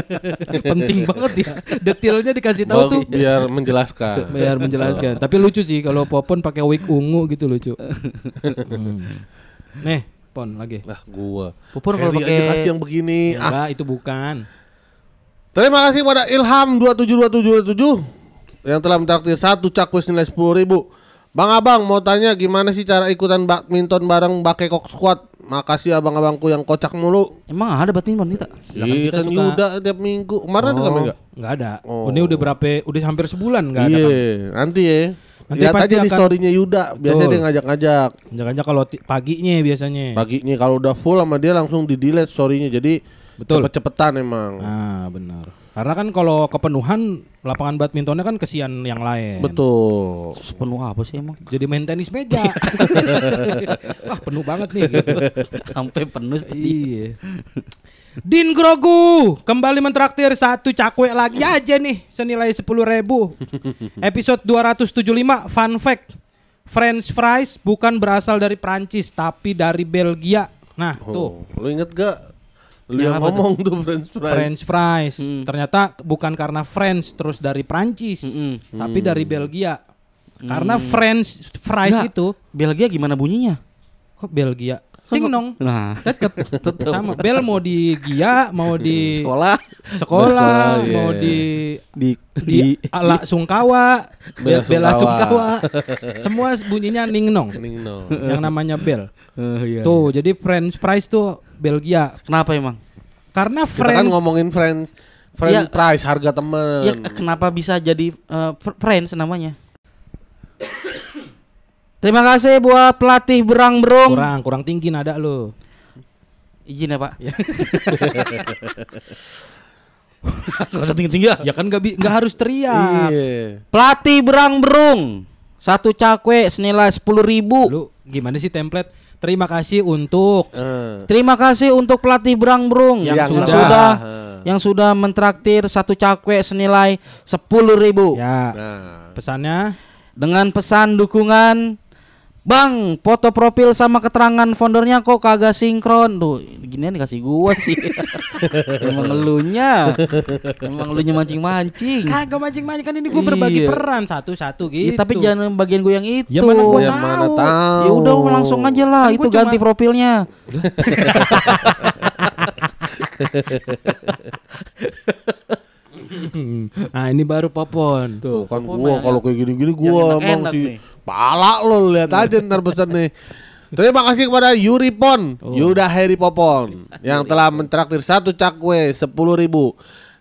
Penting banget ya. Detailnya dikasih tahu tuh. biar menjelaskan. Biar menjelaskan. Tapi lucu sih kalau Popon pakai wig ungu gitu lucu. Hmm. Nih, Pon lagi. Lah gua. Pupur kalau pakai kasih yang begini. Ah, Enggak, itu bukan. Terima kasih pada Ilham 272727 yang telah mentraktir satu cakwe nilai sepuluh ribu. Bang Abang mau tanya gimana sih cara ikutan badminton bareng Bakekok Squad? Makasih abang-abangku yang kocak mulu. Emang ada badminton kita? Iya kan suka- Yuda tiap minggu. Kemarin ada kami enggak? Enggak ada. Oh. Ini udah berapa? Udah hampir sebulan enggak ada. Iya, kan? nanti ya. Nanti Lihat pasti aja di storynya Yuda. Biasanya Betul. dia ngajak-ngajak. Jangan-jangan kalau paginya biasanya. Paginya kalau udah full sama dia langsung di delete storynya. Jadi Betul. cepet-cepetan emang. Ah, benar. Karena kan kalau kepenuhan lapangan badmintonnya kan kesian yang lain. Betul. Sepenuh apa sih emang? Jadi main tenis meja. Wah, penuh banget nih gitu. Sampai penuh tadi. Iya. Din Grogu kembali mentraktir satu cakwe lagi aja nih senilai sepuluh ribu. Episode 275 fun fact. French fries bukan berasal dari Prancis tapi dari Belgia. Nah tuh Oh, lu inget gak? Lu Yang ngomong tuh French fries. French fries. Hmm. Ternyata bukan karena French terus dari Prancis, Mm-mm. tapi dari Belgia. Karena French fries Enggak. itu Belgia gimana bunyinya? kok Belgia? Ting nong. Nah, Tetep, sama. Bel mau di Gia, mau di sekolah sekolah, Sekolah, mau iya. di di di ala Sungkawa, Bela Bel- Bela Sungkawa. Semua bunyinya ning nong. Yang namanya Bel. Eh, iya. Tuh, jadi French fries tuh Belgia. Kenapa emang? Karena Kita French kan ngomongin French French Iya. fries harga temen. Ya kenapa bisa jadi eh, fr- friends namanya? Terima kasih buat pelatih berang berung. kurang kurang tinggi nada lu. Izin ya Pak. Gak usah tinggi tinggi Ya kan gak, nggak harus teriak. Iya. Pelatih berang berung. Satu cakwe senilai sepuluh ribu. Lu gimana sih template? Terima kasih untuk Eh, Terima kasih untuk pelatih Brang Brung Yang yang, sudah. sudah Eh. yang sudah mentraktir satu cakwe senilai 10.000 ribu ya Nah, pesannya dengan pesan dukungan Bang, foto profil sama keterangan foundernya kok kagak sinkron. Tuh, ginian dikasih gua sih. Emang elunya. Emang elunya mancing-mancing. kagak mancing-mancing kan ini gue berbagi Iya. peran satu-satu Ya, gitu. tapi jangan bagian gue yang itu. Ya mana gua ya mana tahu. tahu. Ya udah langsung aja lah, Kan itu gua ganti cuma- profilnya. Nah ini baru Popon. Tuh kan Popon gua kalau kayak gini-gini yang gua emang enak-enak si nih. Pala lo lihat aja ntar pesan nih. Terima kasih kepada Yuri Pon, Oh. Yuda Heri Popon yang telah mentraktir satu cakwe sepuluh ribu.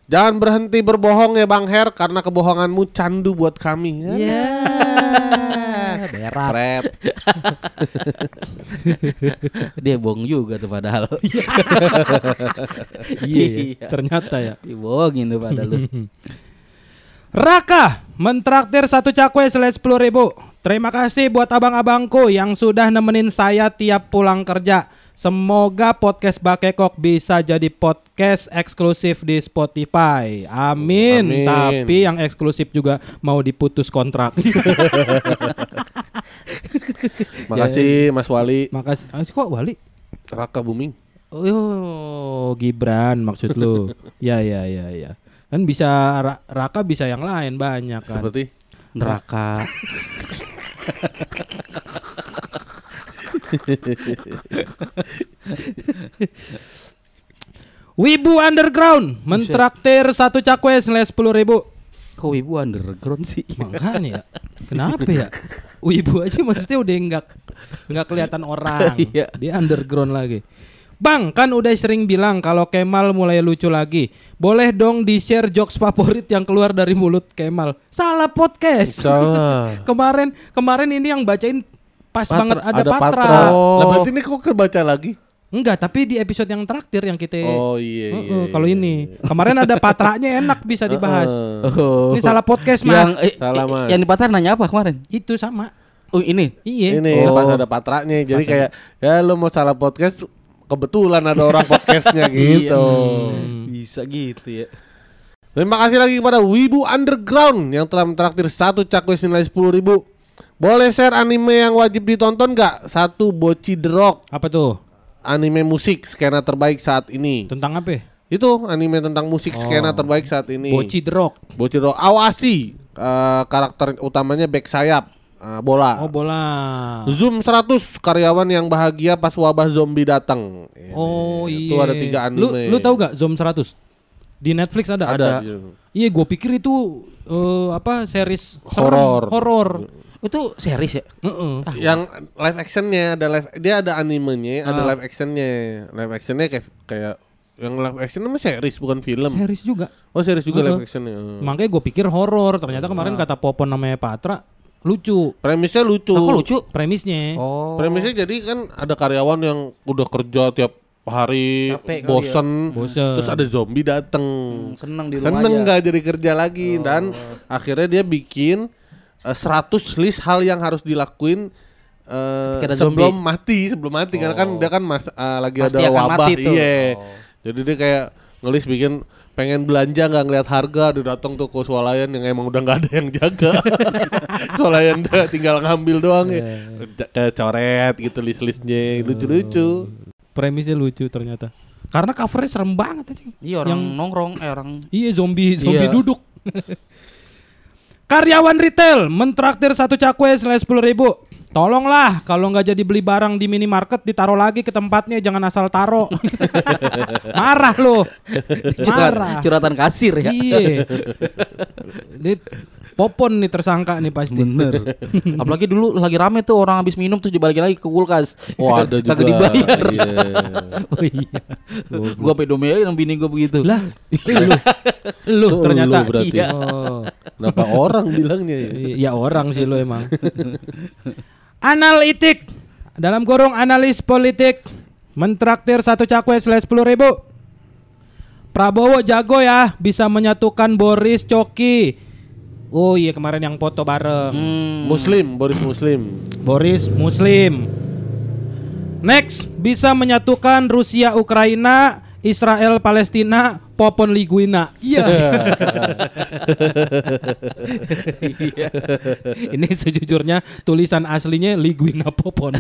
Jangan berhenti berbohong ya Bang Her karena kebohonganmu candu buat kami. Ya. Berak. Pret. Dia bohong juga tuh padahal. Iya, ya. ternyata ya. Dibohongin tuh padahal lu. Raka mentraktir satu cakwe selesai sepuluh ribu. Terima kasih buat abang-abangku yang sudah nemenin saya tiap pulang kerja. Semoga podcast Bakekok bisa jadi podcast eksklusif di Spotify. Amin. Amin. Tapi yang eksklusif juga mau diputus kontrak. Makasih Mas Wali Makasih. Ah, kok Wali? Raka Buming. Oh, Gibran maksud lu. ya ya ya ya. Kan bisa Ra- Raka bisa yang lain banyak kan. Seperti Neraka. Wibu Underground mentraktir satu cakwe senilai sepuluh ribu. Kok ibu underground sih? Makanya ya. Kenapa ya? Wibu aja maksudnya udah enggak nggak kelihatan orang. Iya. Dia underground lagi. Bang, kan udah sering bilang kalau Kemal mulai lucu lagi. Boleh dong di-share jokes favorit yang keluar dari mulut Kemal. Salah podcast. Salah. kemarin kemarin ini yang bacain pas Patra- banget ada, Patra. Patra. Oh. Lah berarti ini kok kebaca lagi? Enggak, tapi di episode yang terakhir yang kita Oh iya Heeh, iya. kalau iya. ini kemarin ada patranya enak bisa dibahas. Oh. Ini salah podcast mas. Yang eh, Salah, eh, Mas. Yang di pasar nanya apa kemarin? Itu sama. Oh, ini. Iya. Ini Oh. pas ada patranya jadi kayak ya lu mau salah podcast kebetulan ada orang podcastnya gitu. Hmm. Bisa gitu ya. Terima kasih lagi kepada Wibu Underground yang telah mentraktir satu cakwe senilai sepuluh ribu. Boleh share anime yang wajib ditonton nggak? Satu Boci The Rock, Apa tuh? anime musik skena terbaik saat ini. Tentang apa? Itu anime tentang musik skena Oh. terbaik saat ini. Boci The Rock. Boci The Rock. Awasi eh, karakter utamanya back sayap eh, bola. Oh bola. Zoom 100 karyawan yang bahagia pas wabah zombie datang. Oh Itu iya. ada tiga Lu anime. lu tahu gak Zoom 100? Di Netflix ada. Ada. Iya, gue pikir itu eh, apa series Horor. Horor. Itu series ya? Heeh. Yang live actionnya ada live dia ada animenya, ada Ah. live actionnya. Live actionnya kayak kayak yang live action namanya series bukan film. Series juga. Oh series juga Heeh. live actionnya. Oh. Makanya gue pikir horor. Ternyata kemarin kata Popon namanya Patra lucu Premisnya lucu. Lah, kok lucu? premisnya. Oh. Premisnya jadi kan ada karyawan yang udah kerja tiap hari Capek ya. bosen, Bosen. terus ada zombie dateng. seneng di rumah Seneng aja. nggak jadi kerja lagi dan akhirnya dia bikin eh, 100 list hal yang harus dilakuin eh, ada sebelum zombie. mati, sebelum mati karena kan dia kan mas, eh, lagi Pasti ada akan wabah, iya. Oh. Jadi dia kayak nulis bikin pengen belanja nggak ngeliat harga, dia datang tuh ke swalayan yang emang udah nggak ada yang jaga. swalayan dia tinggal ngambil doang ya. Kayak coret gitu list-listnya, lucu-lucu. Premisnya lucu ternyata. Karena covernya serem banget anjing. Iya orang Yang- nongkrong eh orang Iya zombie zombie Iya. duduk. Karyawan retail mentraktir satu cakwe senilai sepuluh ribu. Tolonglah kalau nggak jadi beli barang di minimarket ditaruh lagi ke tempatnya jangan asal taruh. Marah lo. Marah. curhatan kasir ya. Iya. Ini Popon nih tersangka nih pasti. Bener. Apalagi dulu lagi rame tuh orang habis minum terus dibalikin lagi ke kulkas. Oh ada juga. Kagak dibayar. Iya. Oh iya. gua pedomelin sama bini gua begitu. Lah, lu, lu Oh, ternyata. lu berarti. Iya. Oh. Kenapa orang bilangnya ya? Ya orang sih lo emang. Analitik dalam kurung analis politik mentraktir satu cakwe selesai sepuluh ribu. Prabowo jago ya bisa menyatukan Boris Coki. Oh iya kemarin yang foto bareng. Hmm. Muslim, Boris Muslim. Boris Muslim. Next, bisa menyatukan Rusia Ukraina, Israel Palestina, Popon Liguina. Iya. Iya. Ini sejujurnya tulisan aslinya Liguina Popon.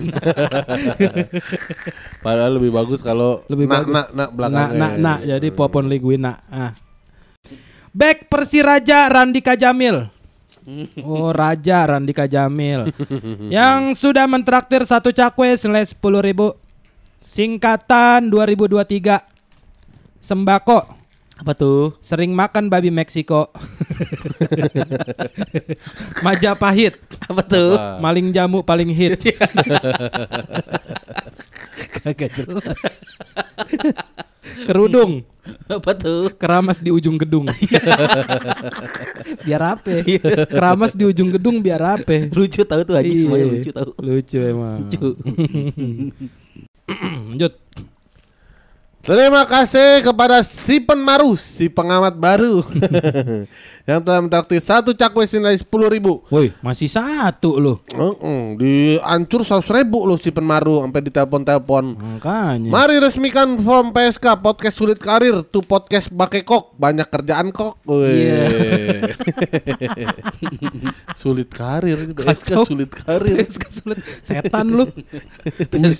Padahal lebih bagus kalau Lebih nak bagus. nak nak Nah, belakangnya. nah, nah, jadi Popon Liguina. Ah. Back Persiraja Randika Jamil. Oh Raja Randika Jamil Yang sudah mentraktir satu cakwe senilai 10 ribu Singkatan 2023 Sembako Apa tuh? Sering makan babi Meksiko Majapahit Apa tuh? Apa? Maling jamu paling hit Kagak jelas Kerudung Apa tuh? Keramas di ujung gedung Biar apa Keramas di ujung gedung biar apa Lucu tahu tuh Haji Iya. semuanya lucu tahu. Lucu emang Lucu. Lanjut Terima kasih kepada si penmarus, si pengamat baru yang telah mentraktir satu cakwe senilai sepuluh ribu. Woi masih satu loh Mm-mm, diancur seratus ribu loh si penmaru sampai ditelepon-telepon. Makanya Mari resmikan form PSK podcast sulit karir tuh podcast bake kok banyak kerjaan kok. Wih. Iya. sulit karir ini PSK sulit karir. PSK sulit Setan lu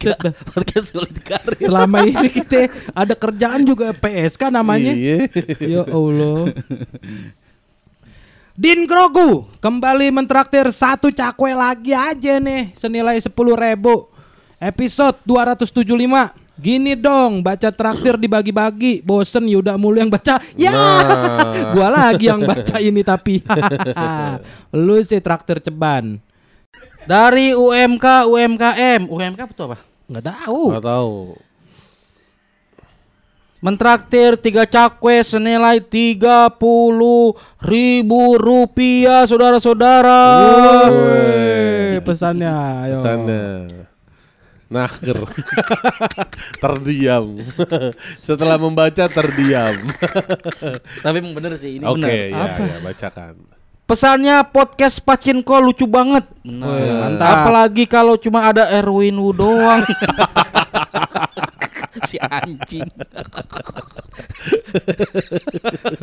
dah. Podcast sulit karir. Selama ini kita ada kerjaan juga PSK namanya Iya. Ya Allah Din Grogu kembali mentraktir satu cakwe lagi aja nih senilai 10 ribu Episode 275 Gini dong baca traktir dibagi-bagi Bosen Yuda mulu yang baca Ya Nah. Gua lagi yang baca ini tapi Lu sih traktir ceban Dari UMK UMKM. UMK tuh apa? Nggak tahu Gak tahu. Mentraktir tiga cakwe senilai tiga puluh ribu rupiah saudara-saudara. Pesannya ayo. Sana. Naker. terdiam. Setelah membaca terdiam. Tapi emang bener sih ini Oke, bener. ya, ya, bacakan. Pesannya podcast Pacinko lucu banget. Woi, mantap. Apalagi kalau cuma ada Erwin Wu doang. si anjing.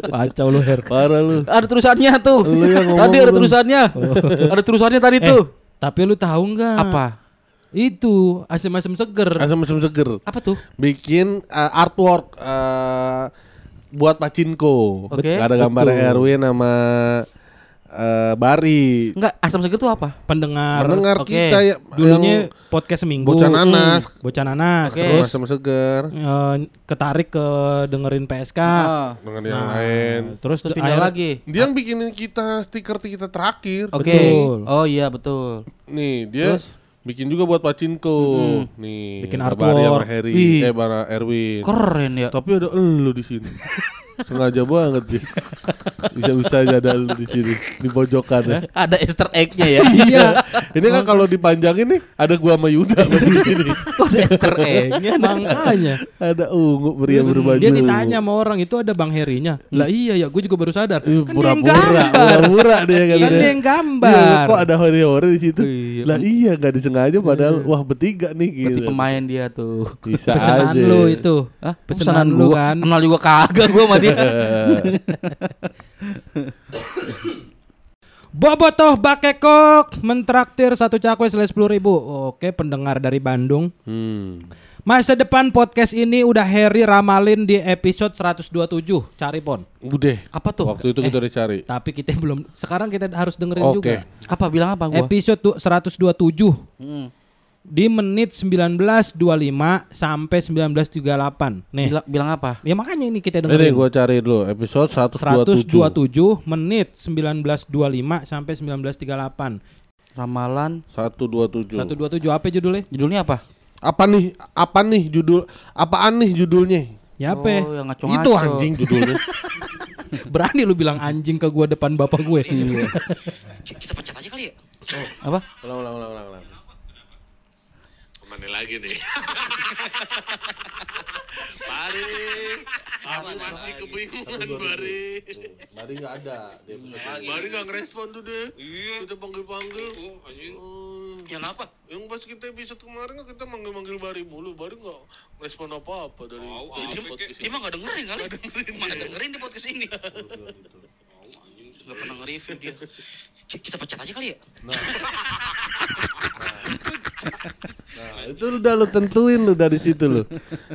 Kacau lu Her. Parah lu. Ada terusannya tuh. Lu yang ngomong tadi ada tuh. terusannya. ada terusannya tadi Eh, tuh. tapi lu tahu nggak? Apa? Itu asam-asam seger. Asam-asam seger. Apa tuh? Bikin uh, artwork uh, buat Pacinko. Oke. Ada gambar. Erwin sama uh, Bari. Enggak, asam seger tuh apa? Pendengar. Mendengar oke. kita ya Dulunya yang podcast seminggu. bocah nanas. Hmm, Bocah nanas. Oke. Terus asam seger eh, ketarik ke dengerin PSK. Ah. dengan yang Nah, lain. Terus, Terus tuh pindah lagi. Dia yang bikinin kita stiker kita terakhir. Oke. Betul. Oh iya betul. Nih, dia Terus? bikin juga buat Pacinko. Nih, Bikin ada Bari sama artwork. Harry, Wih. eh bara Erwin. Keren ya. Tapi ada elu di sini. Sengaja banget sih. Bisa-bisa ada di sini, di pojokan ya. Ada Easter egg-nya ya. Iya. Ini kan kalau dipanjangin nih ada gua sama Yuda di sini. Ada Easter egg-nya? Makanya. Ada ungu pria berbaju. Dia ditanya sama orang itu ada Bang Herinya. Lah iya ya, gue juga baru sadar. Eh, Kan dia yang pura-pura, dia kan. Kan dia yang gambar. Iya, kok ada hore-hore di situ? Iya. Lah iya gak disengaja padahal wah bertiga nih gitu. Berarti pemain dia tuh. Bisa Pesanan aja. lu itu. Hah? Pesanan lu kan. Kenal juga kagak gua sama dia. Bobotoh Bakekok mentraktir satu cakwe selesai sepuluh ribu. Oke, pendengar dari Bandung. Hmm. Masa depan podcast ini udah Harry ramalin di episode 127 Cari pon. Udah. Apa tuh? Waktu itu kita udah cari. Tapi kita belum sekarang kita harus dengerin Oke. juga. Apa bilang apa gua? Episode tu- 127 Hmm. Di menit 19.25 sampai 19.38. Nih. Bilang, bilang apa? Ya makanya ini kita Ini dengerin. gua cari dulu episode 127. 127 menit 19.25 sampai 19.38. Ramalan 127. 127 apa judulnya? judulnya apa? Apa nih? Apa nih judul? Apaan nih judulnya? Ya apa? Oh, yang ngaco-ngaco. Itu anjing judulnya. Berani lu bilang anjing ke gua depan bapak gue. Apa? ulang, ulang, ulang, ulang, ulang. Ke mana lagi nih? Bari, Bari masih kebingungan Bari. Bari nggak ada. Dia Bari nggak ngerespon tuh deh. Iya. Kita panggil panggil. Oh, Yang apa? Yang pas kita episode kemarin kan kita manggil-manggil Bari mulu, Bari nggak respon apa-apa dari Dia, dia mah gak dengerin kali. Mana dengerin di podcast ini. Gak pernah nge-review dia. Ki- Kita pecat aja kali ya? Nah, itu udah lu tentuin lu dari situ lu.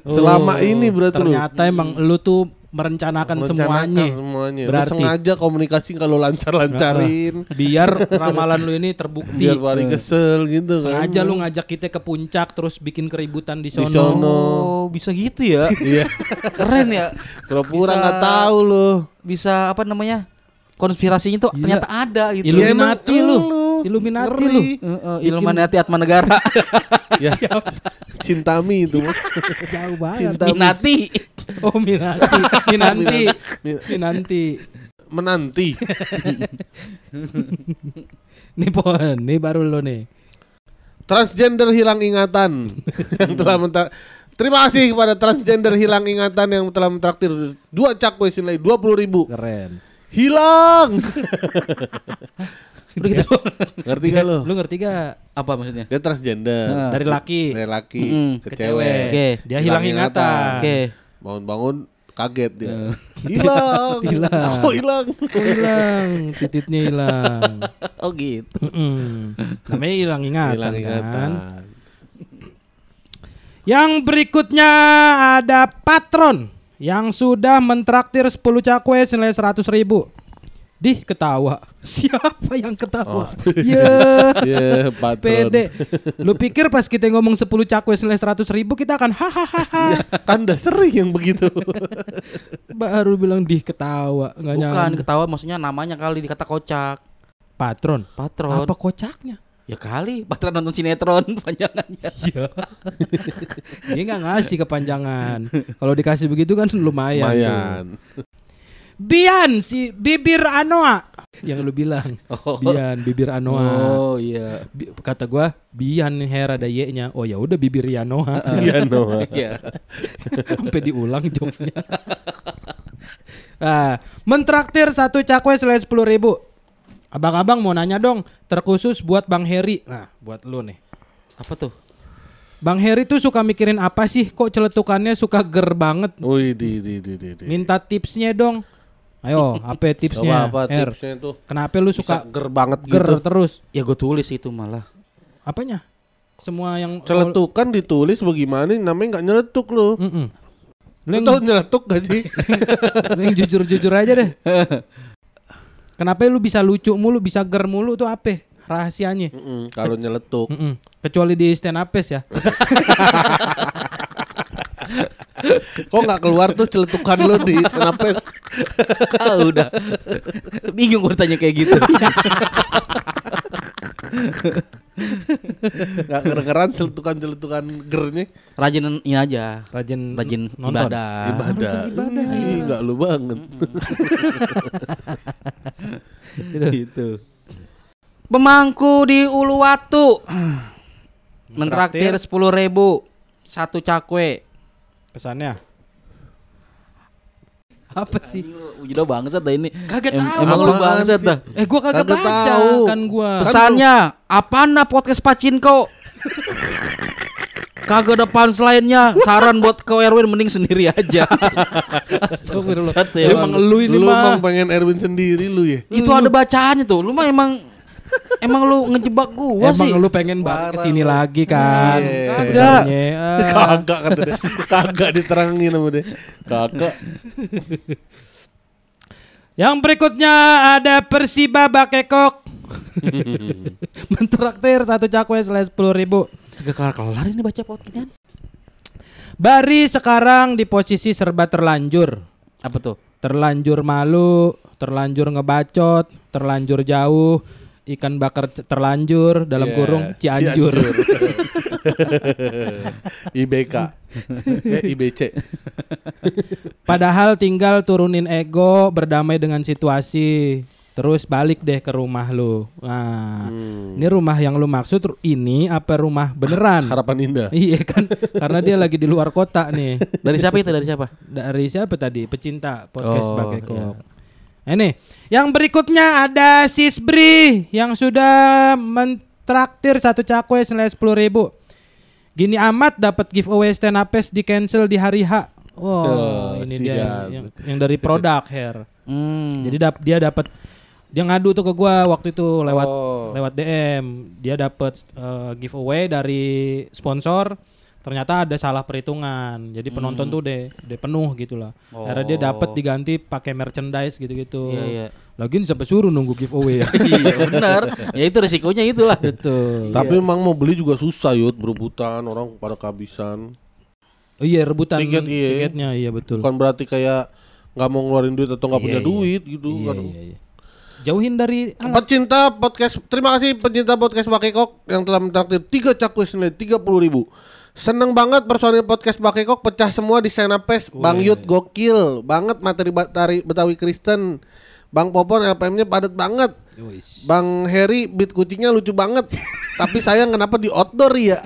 Selama ini berarti lu Ternyata emang lu tuh merencanakan, merencanakan semuanya. semuanya. Lu Berarti sengaja komunikasi kalau lancar-lancarin. biar ramalan lu ini terbukti. biar Bari kesel gitu kan. Sengaja lu ngajak kita ke puncak terus bikin keributan di Di sono. sono. Oh, bisa gitu ya? Iya. Keren ya. Pura-pura nggak tahu lu. Bisa apa namanya? Konspirasinya tuh Gila. ternyata ada gitu. Ya, Illuminati lu. lu. Illuminati lu. Uh, Illuminati Atma Negara. Ya. Cintami itu. Jauh banget. Cinta Minati. Oh Minanti, Minanti, Min- Minanti. menanti. Nih pon, nih baru lo nih. Transgender hilang ingatan yang telah mentra- Terima kasih kepada transgender hilang ingatan yang telah mentraktir dua cakwe senilai dua puluh ribu. Keren. Hilang. Udah gitu doang. Ngerti gak lo? Lu ngerti gak? Apa maksudnya? Dia transgender. Nah. Dari laki Dari laki Mm-mm. ke, ke cewek. cewek. Oke. Dia hilang ingatan. Oke. Bangun-bangun kaget dia. Hilang. Hilang. Oh, hilang. Oh, hilang, tititnya hilang. Oh gitu. Mm-mm. Namanya hilang ingatan, Hilang kan. ingatan. Yang berikutnya ada patron yang sudah mentraktir 10 cakwe senilai 100 ribu. Dih ketawa. Siapa yang ketawa? Ya. Ya, patron. Pede. Lu pikir pas kita ngomong 10 cakwe senilai 100 ribu kita akan hahaha. Kan udah sering yang begitu. Baru bilang dih ketawa. Nggak Bukan nyambung. ketawa maksudnya namanya kali dikata kocak. patron. Patron. Apa kocaknya? Ya kali, patron nonton sinetron panjangannya. Iya. Dia nggak ngasih kepanjangan. Kalau dikasih begitu kan lumayan. tuh. Bian si bibir Anoa yang lu bilang. Oh. Bian bibir Anoa. Oh iya. Bi- kata gua Bian Hera ada Y-nya. Oh ya udah bibir Yanoa. No. Iya. Sampai diulang jokesnya. nah, mentraktir satu cakwe selain sepuluh ribu. Abang-abang mau nanya dong, terkhusus buat Bang Heri. Nah, buat lu nih. Apa tuh? Bang Heri tuh suka mikirin apa sih? Kok celetukannya suka ger banget? Wih, di di di di. di. Minta tipsnya dong. Ayo, apa tipsnya? Coba apa Her? tipsnya tuh? Kenapa lu Suka suka ger banget ger gitu. terus? Ya gue tulis itu malah. Apanya? Semua yang Celetukan ditulis bagaimana namanya nggak nyeletuk lu. Mm-mm. Lu Lu yang, nyeletuk gak sih? lu yang jujur-jujur aja deh. Kenapa lu bisa lucu mulu, bisa ger mulu tuh apa? Rahasianya. Mm-mm, Kalau nyeletuk. Mm-mm. Kecuali di stand upes ya. Kok nggak keluar tuh celetukan lu di senapes? ah udah. Bingung gue tanya kayak gitu. Gak kedengeran celetukan-celetukan gernya Rajin ini aja. Rajin Rajin nonton. ibadah. ibadah. Ih, nggak lu banget. gitu. Pemangku di Uluwatu mentraktir sepuluh ribu satu cakwe. Pesannya. Apa sih? Udah bangsat dah ini. Kagak Em- tahu. Emang lu bangsat sih? dah. Eh gua kagak Kagak baca tahu. kan gua. Pesannya, apa nah podcast Pacinko? Kagak ada punchline-nya. Saran buat ke Erwin mending sendiri aja. Astagfirullah. Ya, Emang emang. lu ini lu mah. emang pengen Erwin sendiri lu ya? Itu ada bacaannya tuh. Lu mah emang emang lu ngejebak gua Emang sih. lu pengen balik ke sini lagi kan? Iya. Sebenarnya. ah. Kagak kata dia. Kagak diterangin sama dia. Kagak. Yang berikutnya ada Persiba Bakekok. Mentraktir satu cakwe selain sepuluh ribu. Gak kelar-kelar ini baca podcastnya. Bari sekarang di posisi serba terlanjur. Apa tuh? Terlanjur malu, terlanjur ngebacot, terlanjur jauh, ikan bakar terlanjur dalam Iya, kurung Cianjur. IBK. eh, IBC. Padahal tinggal turunin ego, berdamai dengan situasi. Terus balik deh ke rumah lu. Nah, Hmm. ini rumah yang lu maksud ini apa rumah beneran? Harapan indah. Iya kan, karena dia lagi di luar kota nih. Dari siapa itu? Dari siapa? Dari siapa tadi? Pecinta podcast Oh, sebagai iya. Kok. Ini yang berikutnya ada Sisbri yang sudah men Traktir satu cakwe senilai sepuluh ribu. Gini amat dapat giveaway stand up di cancel di hari H. Oh, Oh, ini dia sial. yang, yang dari produk hair. Hmm. Jadi dap- dia dapat dia ngadu tuh ke gua waktu itu lewat Oh. lewat DM. Dia dapat eh, giveaway dari sponsor. Ternyata ada salah perhitungan. Jadi penonton tuh udah udah penuh gitu lah. Akhirnya dia dapat Oh. diganti pakai merchandise gitu-gitu. Iya, iya. Lagian siapa suruh nunggu giveaway ya? iya benar. Ya itu resikonya itulah. Betul. Tapi emang mau beli juga susah yud berebutan orang pada kehabisan. Oh iya rebutan Tiket, iya. tiketnya iya betul. Bukan berarti kayak nggak mau ngeluarin duit atau nggak Iya, punya iya. duit gitu Iya, kan. iya, iya. Jauhin dari alat. Pecinta podcast, terima kasih pecinta podcast Bakekok yang telah mentraktir tiga cakwe senilai tiga puluh ribu. Seneng banget personil podcast Bakekok pecah semua di Senapes. Bang Yud gokil banget materi Batari Betawi Kristen. Bang Popon LPM-nya padat banget. Bang Heri beat kucingnya lucu banget. Tapi sayang kenapa di outdoor ya?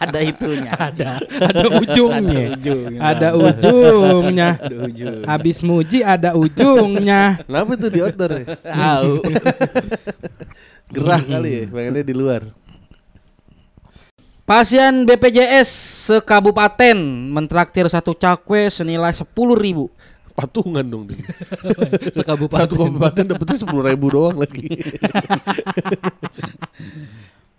Ada itunya. ada ada ujungnya. Ada ujungnya. Ada ujungnya. Ada ujung. Habis muji ada ujungnya. kenapa itu di outdoor ya? Gerah kali ya, pengennya di luar. Pasien BPJS sekabupaten mentraktir satu cakwe senilai sepuluh ribu. Patungan dong dia. Sekabupaten. Satu kabupaten dapetnya sepuluh ribu doang lagi.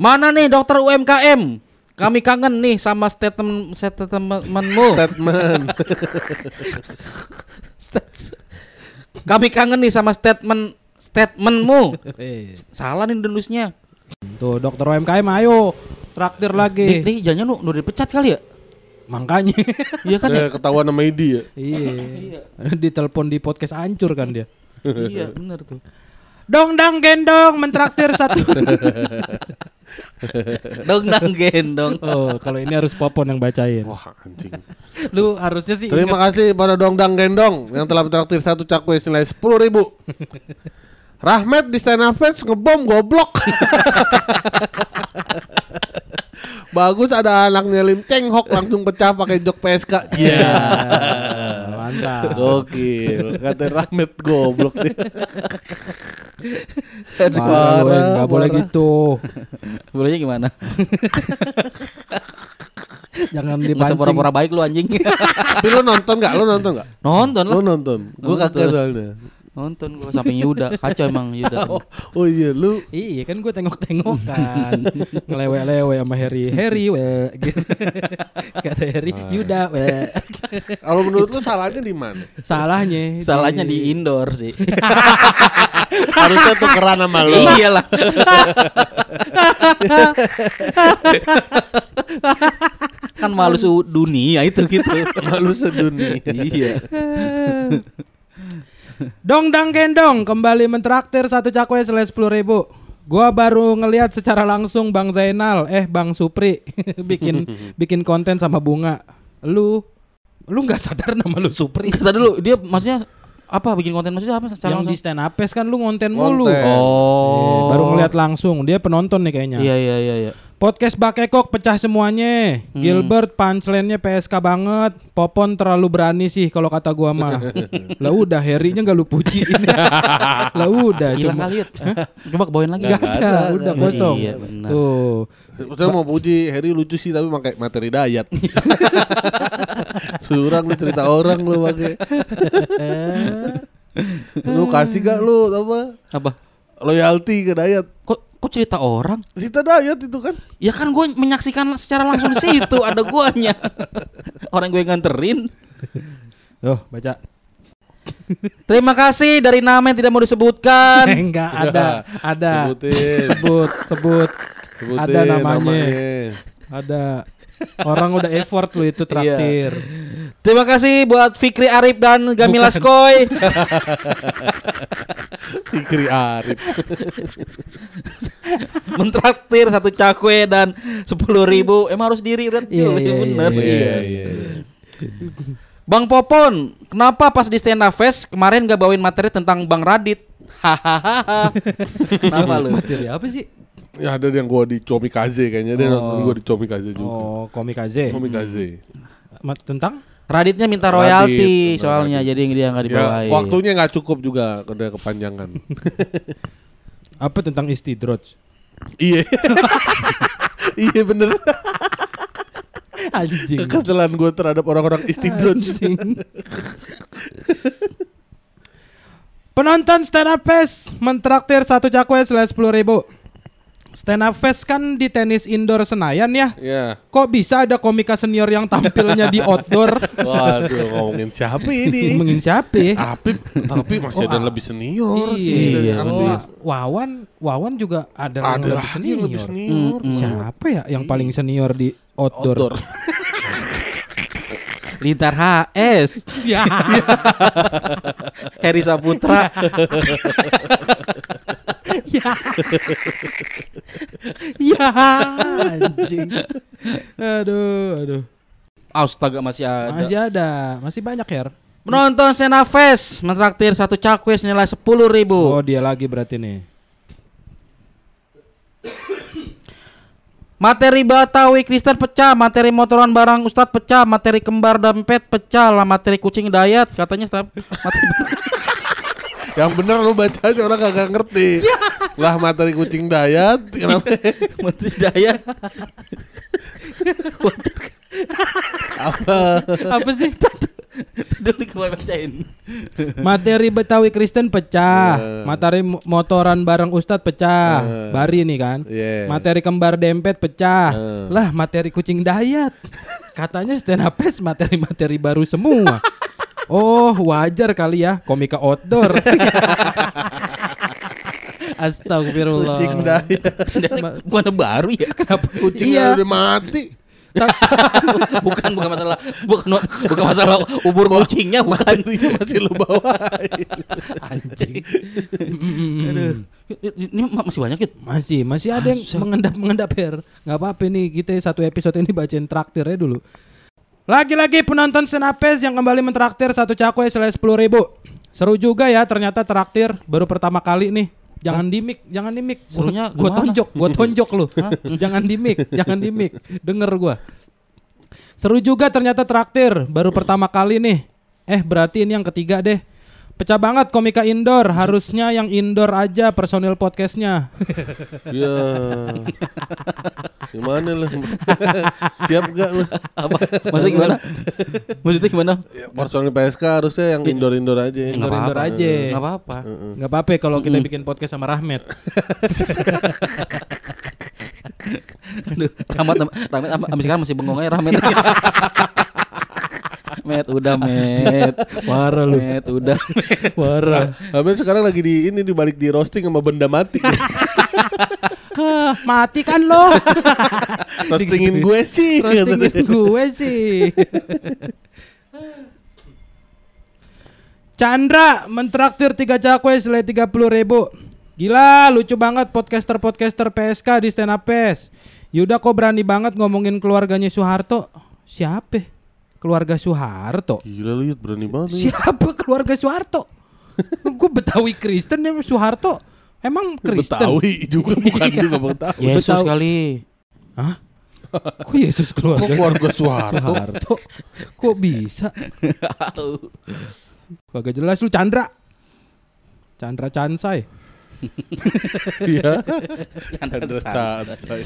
Mana nih dokter UMKM? Kami kangen nih sama statement statementmu. Statement. Kami kangen nih sama statement statementmu. Eh, Salah nih dendusnya. Tuh dokter UMKM ayo traktir lagi. nih jangan lu udah dipecat kali ya? Makanya. Iya kan ya? Saya ketahuan sama Idi ya. iya. Ditelepon di podcast hancur kan dia. iya bener tuh. Dong dang gendong mentraktir satu. Dong dang gendong. oh, kalau ini harus Popon yang bacain. Wah anjing. Lu harusnya sih Terima kasih pada Dongdang Gendong yang telah mentraktir satu cakwe senilai sepuluh ribu. Rahmat di stand up fest ngebom goblok. Bagus ada anaknya Lim Cheng Hok langsung pecah pakai jok PSK. Iya. ingat. Mantap. Gokil. Kata Rahmat goblok dia. Parah, lu, nggak boleh gitu. Bolehnya gimana? Jangan Masa dipancing. pura-pura baik lu anjing. Tapi lu nonton gak? Lu nonton gak? Nonton Lu lah. nonton. Gue kagak soalnya. Nonton gua samping Yuda. Kacau emang Yuda. Oh, oh iya lu Iya kan gue tengok-tengok kan Ngelewe-lewe sama Harry Harry we gitu. Kata Harry Yuda we kalau menurut lu salahnya di mana? Salahnya Salahnya di indoor sih. Harusnya tukeran sama lu. Iyalah. kan malu su dunia itu gitu. Malu sedunia. iya. Dong dang gendong Kembali mentraktir satu cakwe selesai sepuluh ribu Gua baru ngelihat secara langsung Bang Zainal Eh Bang Supri Bikin bikin konten sama Bunga Lu Lu nggak sadar nama lu Supri Kata dulu dia maksudnya apa bikin konten maksudnya apa secara Yang di stand up kan lu ngonten mulu. Eh, Oh. Baru ngeliat langsung Dia penonton nih kayaknya Iya iya iya iya. Podcast Bakekok pecah semuanya. Hmm. Gilbert punchline-nya PSK banget. Popon terlalu berani sih kalau kata gua mah. lah udah Harry-nya nggak lu pujiin. lah udah Hilang cuma kali Yud. Coba bawain lagi. nggak ada, udah kosong. Iya, benar. Tuh. Saya mau puji Harry lucu sih tapi pakai materi dayat. Surang lu cerita orang lu pakai. lu kasih gak lu apa? Apa? Loyalty ke dayat. Kok kok cerita orang? Cerita dayat itu kan. Ya kan gue menyaksikan secara langsung di situ ada guanya. Orang gue nganterin. Tuh, baca. Terima kasih dari nama yang tidak mau disebutkan. Enggak ada, ada. Sebutin. Sebut, sebut. Sebutin ada namanya. Ada. Orang udah effort lu itu traktir. Terima kasih buat Fikri Arif dan Gamila Skoy. Fikri Arif. Mentraktir satu cakwe dan sepuluh ribu. Emang harus diri udah Iya, iya, bener. Iya iya. Bang Popon, kenapa pas di stand up fest kemarin gak bawain materi tentang Bang Radit? Hahaha. Kenapa lu? Materi apa sih? Ya ada yang gua di Comikaze kayaknya dia nonton gua di Comikaze juga. Oh, komikaze. Comikaze. Ma- Tentang Raditnya minta Radit, royalti bener, soalnya Radit. jadi dia nggak Ya, dibawain. waktunya nggak cukup juga udah kepanjangan. Apa tentang istidroj? Iya. iya bener. Anjing. Kekesalan gue terhadap orang-orang istidroj. Anjing. Penonton stand up fest mentraktir satu cakwe selain sepuluh ribu. Stand up fest kan di tenis indoor Senayan ya. Ya. Kok bisa ada komika senior yang tampilnya di outdoor? Waduh ngomongin siapa ini? Ngomongin siapa? ya? Apip, tapi masih ada yang lebih senior sih. dari Iya. Apip. Oh, Wawan, Wawan juga ada, yang Ada lebih senior. yang lebih senior. Siapa ya yang paling senior di outdoor? Outdoor. Lintar HS. Ya. Heri Saputra. ya. ya. Anjing. Aduh, aduh. Astaga masih ada. Masih ada, masih banyak ya. Penonton Sena Fest mentraktir satu cakwe senilai sepuluh ribu. Oh, dia lagi berarti nih. Materi Batawi Kristen pecah, materi motoran barang Ustadz pecah, materi kembar dompet pecah, lah materi kucing dayat katanya staf. Materi Yang bener lu baca aja orang kagak ngerti. Lah materi kucing dayat kenapa? materi dayat. Apa? Apa sih? Dulu gue bacain. Materi Betawi Kristen pecah, Eh. materi mo- motoran bareng Ustadz pecah, Eh. Bari nih kan. Iya. Materi kembar dempet pecah. Eh. Lah materi kucing dayat. Katanya stand up materi-materi baru semua. Oh, wajar kali ya komika outdoor. Astagfirullah. Kucing dayat. Bukan baru ya. Kenapa? Kucingnya Iya. udah mati. bukan bukan masalah bukan bukan masalah ubur kucingnya bukan. Materinya masih lu bawain. Anjing. Aduh. Ini ma- masih banyak ya? Masih, masih ada yang mengendap-mengendap her. Nggak apa-apa nih kita satu episode ini bacain traktirnya dulu. Lagi-lagi penonton Senapes yang kembali mentraktir satu cakwe selain sepuluh ribu. Seru juga ya ternyata traktir baru pertama kali nih. Jangan di mic, jangan di mic. Serunya gua gimana? tonjok, gua tonjok lu. jangan di mic, jangan di mic. Denger gua. Seru juga ternyata traktir baru pertama kali nih. Eh berarti ini yang ketiga deh. Pecah banget komika indoor, harusnya yang indoor aja personil podcastnya. Ya. Gimana lu? Siap gak lu? Apa? Maksudnya gimana? Maksudnya gimana? Ya, personil PSK harusnya yang indoor-indoor aja. Indoor-indoor aja. Enggak apa-apa. Nggak apa-apa kalau kita bikin podcast sama Rahmat. Aduh, Rahmat, Rahmat, sampai sekarang masih bengong aja Rahmat. Met, udah Met. Parah lu. Met, udah. Parah. Habis sekarang lagi di ini dibalik di roasting sama benda mati. Hah, mati kan lo. Roastingin gue sih. Roastingin gue sih. Chandra mentraktir tiga cakwe selai tiga puluh ribu. Gila, lucu banget podcaster-podcaster PSK di stand up PES. Yuda kok berani banget ngomongin keluarganya Soeharto? Siapa? Keluarga Soeharto? Gila lu berani banget. Siapa keluarga Soeharto? gue Betawi Kristen yang Soeharto. Emang Kristen? Betawi juga bukan juga Betawi. Yesus Betawi. kali. Hah? Kok Yesus keluarga? Kok keluarga Soeharto? Soeharto? Kok bisa? Kagak jelas lu Chandra. Chandra Chansai. Iya. Chandra cansai.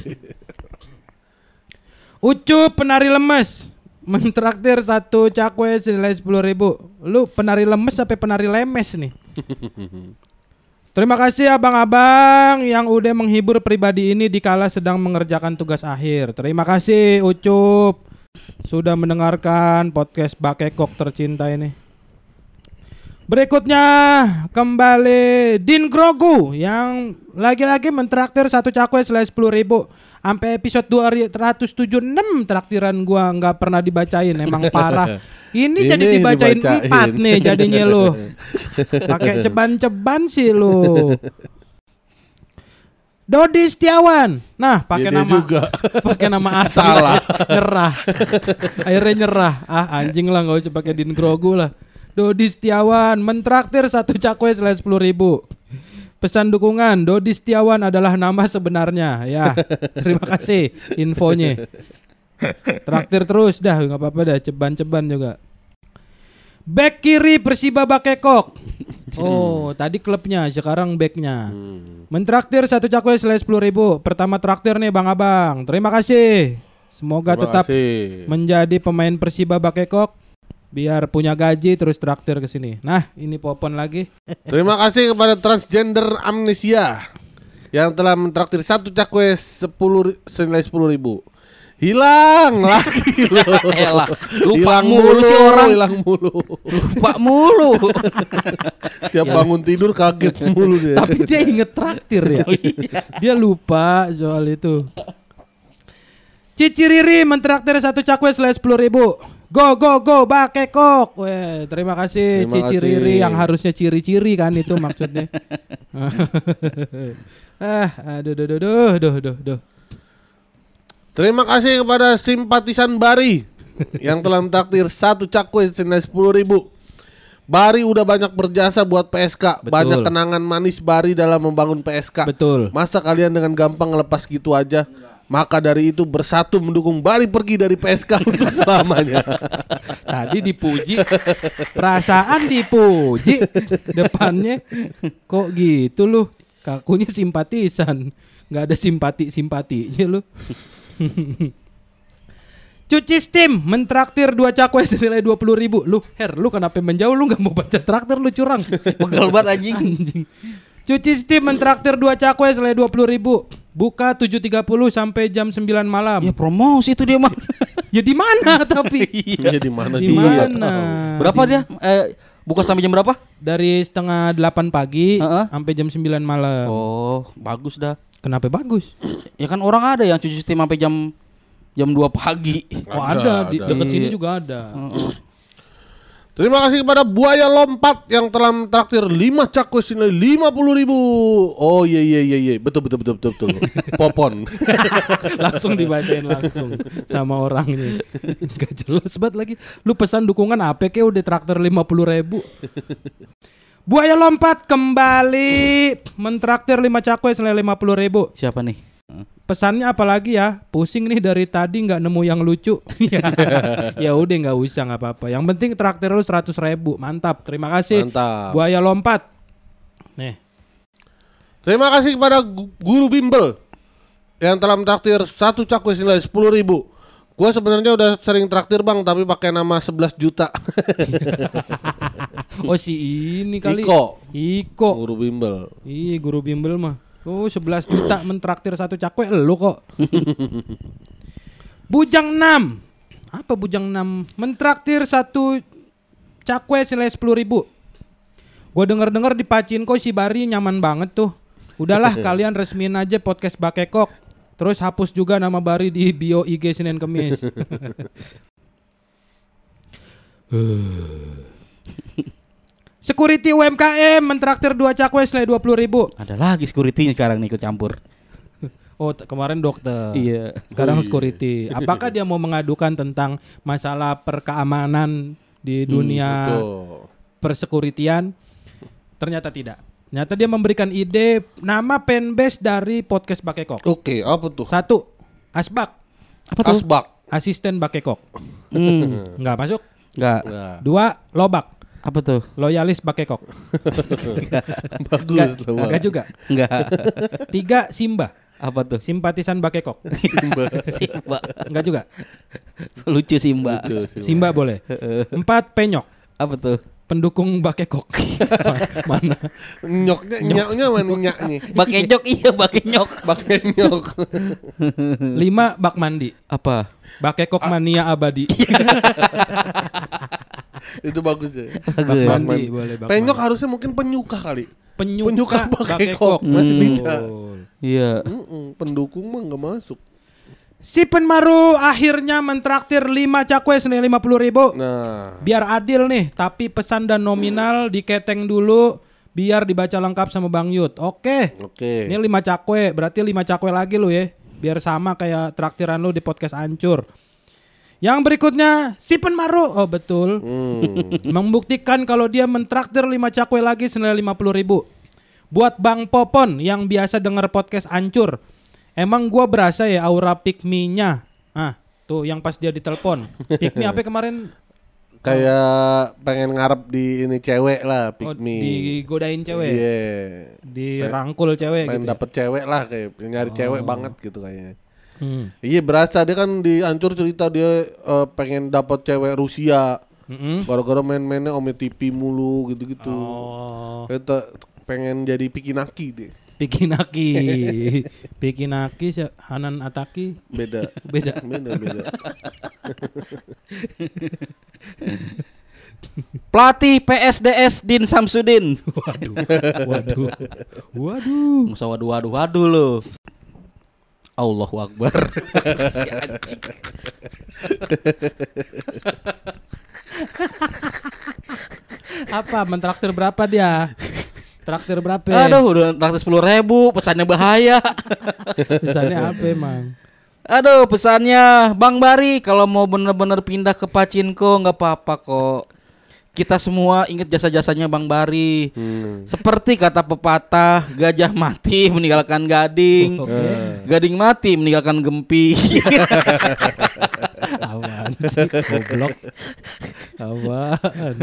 Ucup penari lemes. Mentraktir satu cakwe senilai sepuluh ribu. Lu penari lemes sampai penari lemes nih. Terima kasih abang-abang yang udah menghibur pribadi ini dikala sedang mengerjakan tugas akhir. Terima kasih Ucup sudah mendengarkan podcast Bakekok tercinta ini. Berikutnya kembali Din Grogu yang lagi-lagi mentraktir satu cakwe selai sepuluh ribu. Sampai episode 276 traktiran gua nggak pernah dibacain emang parah. Ini, Ini jadi dibacain, dibacain. empat nih jadinya lu. Pakai ceban-ceban sih lu. Dodi Setiawan. Nah, pakai Ya, dia nama juga. pakai nama asli. Salah. nyerah. Akhirnya nyerah. Ah, anjing lah nggak usah pakai Din Grogu lah. Dodi Setiawan mentraktir satu cakwe selain sepuluh ribu. Pesan dukungan Dodi Setiawan adalah nama sebenarnya ya. Terima kasih infonya. Traktir terus dah nggak apa-apa dah ceban-ceban juga. Back kiri Persiba Bakekok. Oh, tadi klubnya, sekarang backnya. Hmm. Mentraktir satu cakwe selesai sepuluh ribu. Pertama traktir nih bang abang. Terima kasih. Semoga Terima tetap kasih. menjadi pemain Persiba Bakekok. Biar punya gaji terus traktir ke sini. Nah, ini popon lagi. Terima kasih kepada transgender amnesia yang telah mentraktir satu cakwe sepuluh senilai sepuluh ribu. Hilang lagi loh. Elah, lupa Hilang mulu sih orang. Hilang mulu. Lupa mulu. Tiap bangun tidur kaget mulu dia. Tapi dia inget traktir ya. dia lupa soal itu. Cici Riri mentraktir satu cakwe selesai sepuluh ribu. Go go go bakekok. Weh, terima kasih Terima Cici kasih. Riri yang harusnya ciri-ciri kan itu maksudnya. ah, aduh, duh, duh, duh, duh, duh, duh. Terima kasih kepada simpatisan Bari yang telah mentraktir satu cakwe senilai sepuluh ribu. Bari udah banyak berjasa buat PSK, Betul. banyak kenangan manis Bari dalam membangun PSK. Betul. Masa kalian dengan gampang lepas gitu aja? Maka dari itu bersatu mendukung Bari pergi dari PSK untuk selamanya. Tadi dipuji, perasaan dipuji, depannya kok gitu lu? Kakunya simpatisan, nggak ada simpati simpatinya lu. Cuci steam mentraktir dua cakwe senilai dua puluh ribu. Lu her, lu kenapa menjauh? Lu nggak mau baca traktir lu curang. Pegel banget anjing. Anjing. Cuci steam mentraktir dua cakwe senilai dua puluh ribu. Buka 7.30 sampai jam 9 malam. Ya promosi itu dia mah. Ya di mana tapi? Iya di mana Di mana? Berapa dia? Eh, buka sampai jam berapa? Dari setengah delapan pagi Heeh. sampai jam 9 malam. Oh, bagus dah. Kenapa bagus? Ya kan orang ada yang cuci steam sampai jam jam 2 pagi. Oh Ada, ada, di ada. dekat sini Iya. juga ada. Terima kasih kepada Buaya Lompat yang telah mentraktir 5 cakwe senilai 50 ribu. Oh iya iya iya iya betul betul betul betul betul. Popon. langsung dibacain langsung sama orangnya. Gak jelas banget lagi. Lu pesan dukungan apa kayak udah traktor 50 ribu. Buaya lompat kembali mentraktir 5 cakwe senilai 50 ribu. Siapa nih? Pesannya apalagi ya? Pusing nih dari tadi nggak nemu yang lucu. ya udah nggak usah nggak apa-apa. Yang penting traktir lu 100 ribu. Mantap. Terima kasih. Mantap. Buaya lompat. Nih. Terima kasih kepada gu- guru bimbel yang telah mentraktir satu cakwe senilai 10 ribu. Gua sebenarnya udah sering traktir bang, tapi pakai nama 11 juta. Oh si ini kali. Iko. Iko. Guru bimbel. Iya guru bimbel mah. Oh 11 juta mentraktir satu cakwe lu kok. Bujang 6. Apa Bujang 6? Mentraktir satu cakwe senilai 10 ribu. Gue denger-denger di Pacinko si Bari nyaman banget tuh. Udahlah kalian resmiin aja podcast Bakekok. Terus hapus juga nama Bari di bio IG Senin Kemis. Security UMKM mentraktir dua cakwe senilai 20 ribu. Ada lagi security sekarang nih ikut campur. Oh t- kemarin dokter. Iya. Sekarang Oh, iya. security. Apakah dia mau mengadukan tentang masalah perkeamanan di dunia Tuh. persekuritian? Ternyata tidak. Ternyata dia memberikan ide nama fanbase dari podcast Bakekok. Oke, apa tuh? Satu, Asbak, Apa tuh? Asbak. asisten Bakekok. Hmm, Nggak masuk. enggak. Enggak. Dua, Lobak, Apa tuh? loyalis Bakekok. Bagus Nggak, loh. Bang. nggak juga. Enggak. Tiga, Simba, Apa tuh? simpatisan Bakekok. Simba. Enggak juga. Lucu Simba. Lucu sih, Simba boleh. Empat, Penyok, Apa tuh? Pendukung Bakekok. Mana? Nyoknya, nyoknya mana nyaknya? Bakenyok iya bakenyok. Pakai nyok. Lima, Bak Mandi. Apa? Bakekok mania abadi. Itu bagus ya. Bak Bagus. Mandi boleh Bak Penyok Mandi. harusnya mungkin penyuka kali. penyuka, penyuka Bakekok. Bakekok. Masih Hmm. bisa. Iya. Mm-mm, pendukung mah nggak masuk. Si Penmaru akhirnya mentraktir 5 cakwe senilai 50 ribu. Nah, Biar adil nih, tapi pesan dan nominal diketeng dulu biar dibaca lengkap sama Bang Yud. Oke. oke. Ini 5 cakwe, berarti 5 cakwe lagi lu ya. Biar sama kayak traktiran lu di podcast Ancur. Yang berikutnya si Penmaru. Oh betul. Hmm. Membuktikan kalau dia mentraktir 5 cakwe lagi senilai 50 ribu. Buat Bang Popon yang biasa denger podcast Ancur. Emang gua berasa ya aura pikminya. Ah, tuh yang pas dia ditelepon. Pikmi apa kemarin? kayak pengen ngarep di ini cewek lah, pick Oh, digodain cewek. Iya. Dirangkul cewek Pengen gitu. ya? dapet cewek lah kayak nyari cewek banget gitu kayaknya. Hmm. Iya berasa dia kan dihancur cerita dia eh, pengen dapet cewek Rusia. Gara-gara main-mainnya Ome TV mulu gitu-gitu. Oh, Kita pengen jadi pikinaki deh. Pikinaki. Pikinaki Hanan Ataki Beda. beda. beda beda. Pelatih PSDS Din Samsudin. Waduh. Waduh. Waduh. Musa waduh waduh waduh lo. Allahu Akbar. Si anjing. Apa mentraktir berapa dia? Traktir berapa? Aduh udah traktir sepuluh ribu pesannya bahaya. Misalnya apa emang? Aduh pesannya Bang Bari kalau mau bener-bener pindah ke Pacinko nggak apa-apa kok. Kita semua ingat jasa-jasanya Bang Bari. Hmm. Seperti kata pepatah, gajah mati meninggalkan gading, gading mati meninggalkan gempi. Apaan sih? Goblok. Apaan?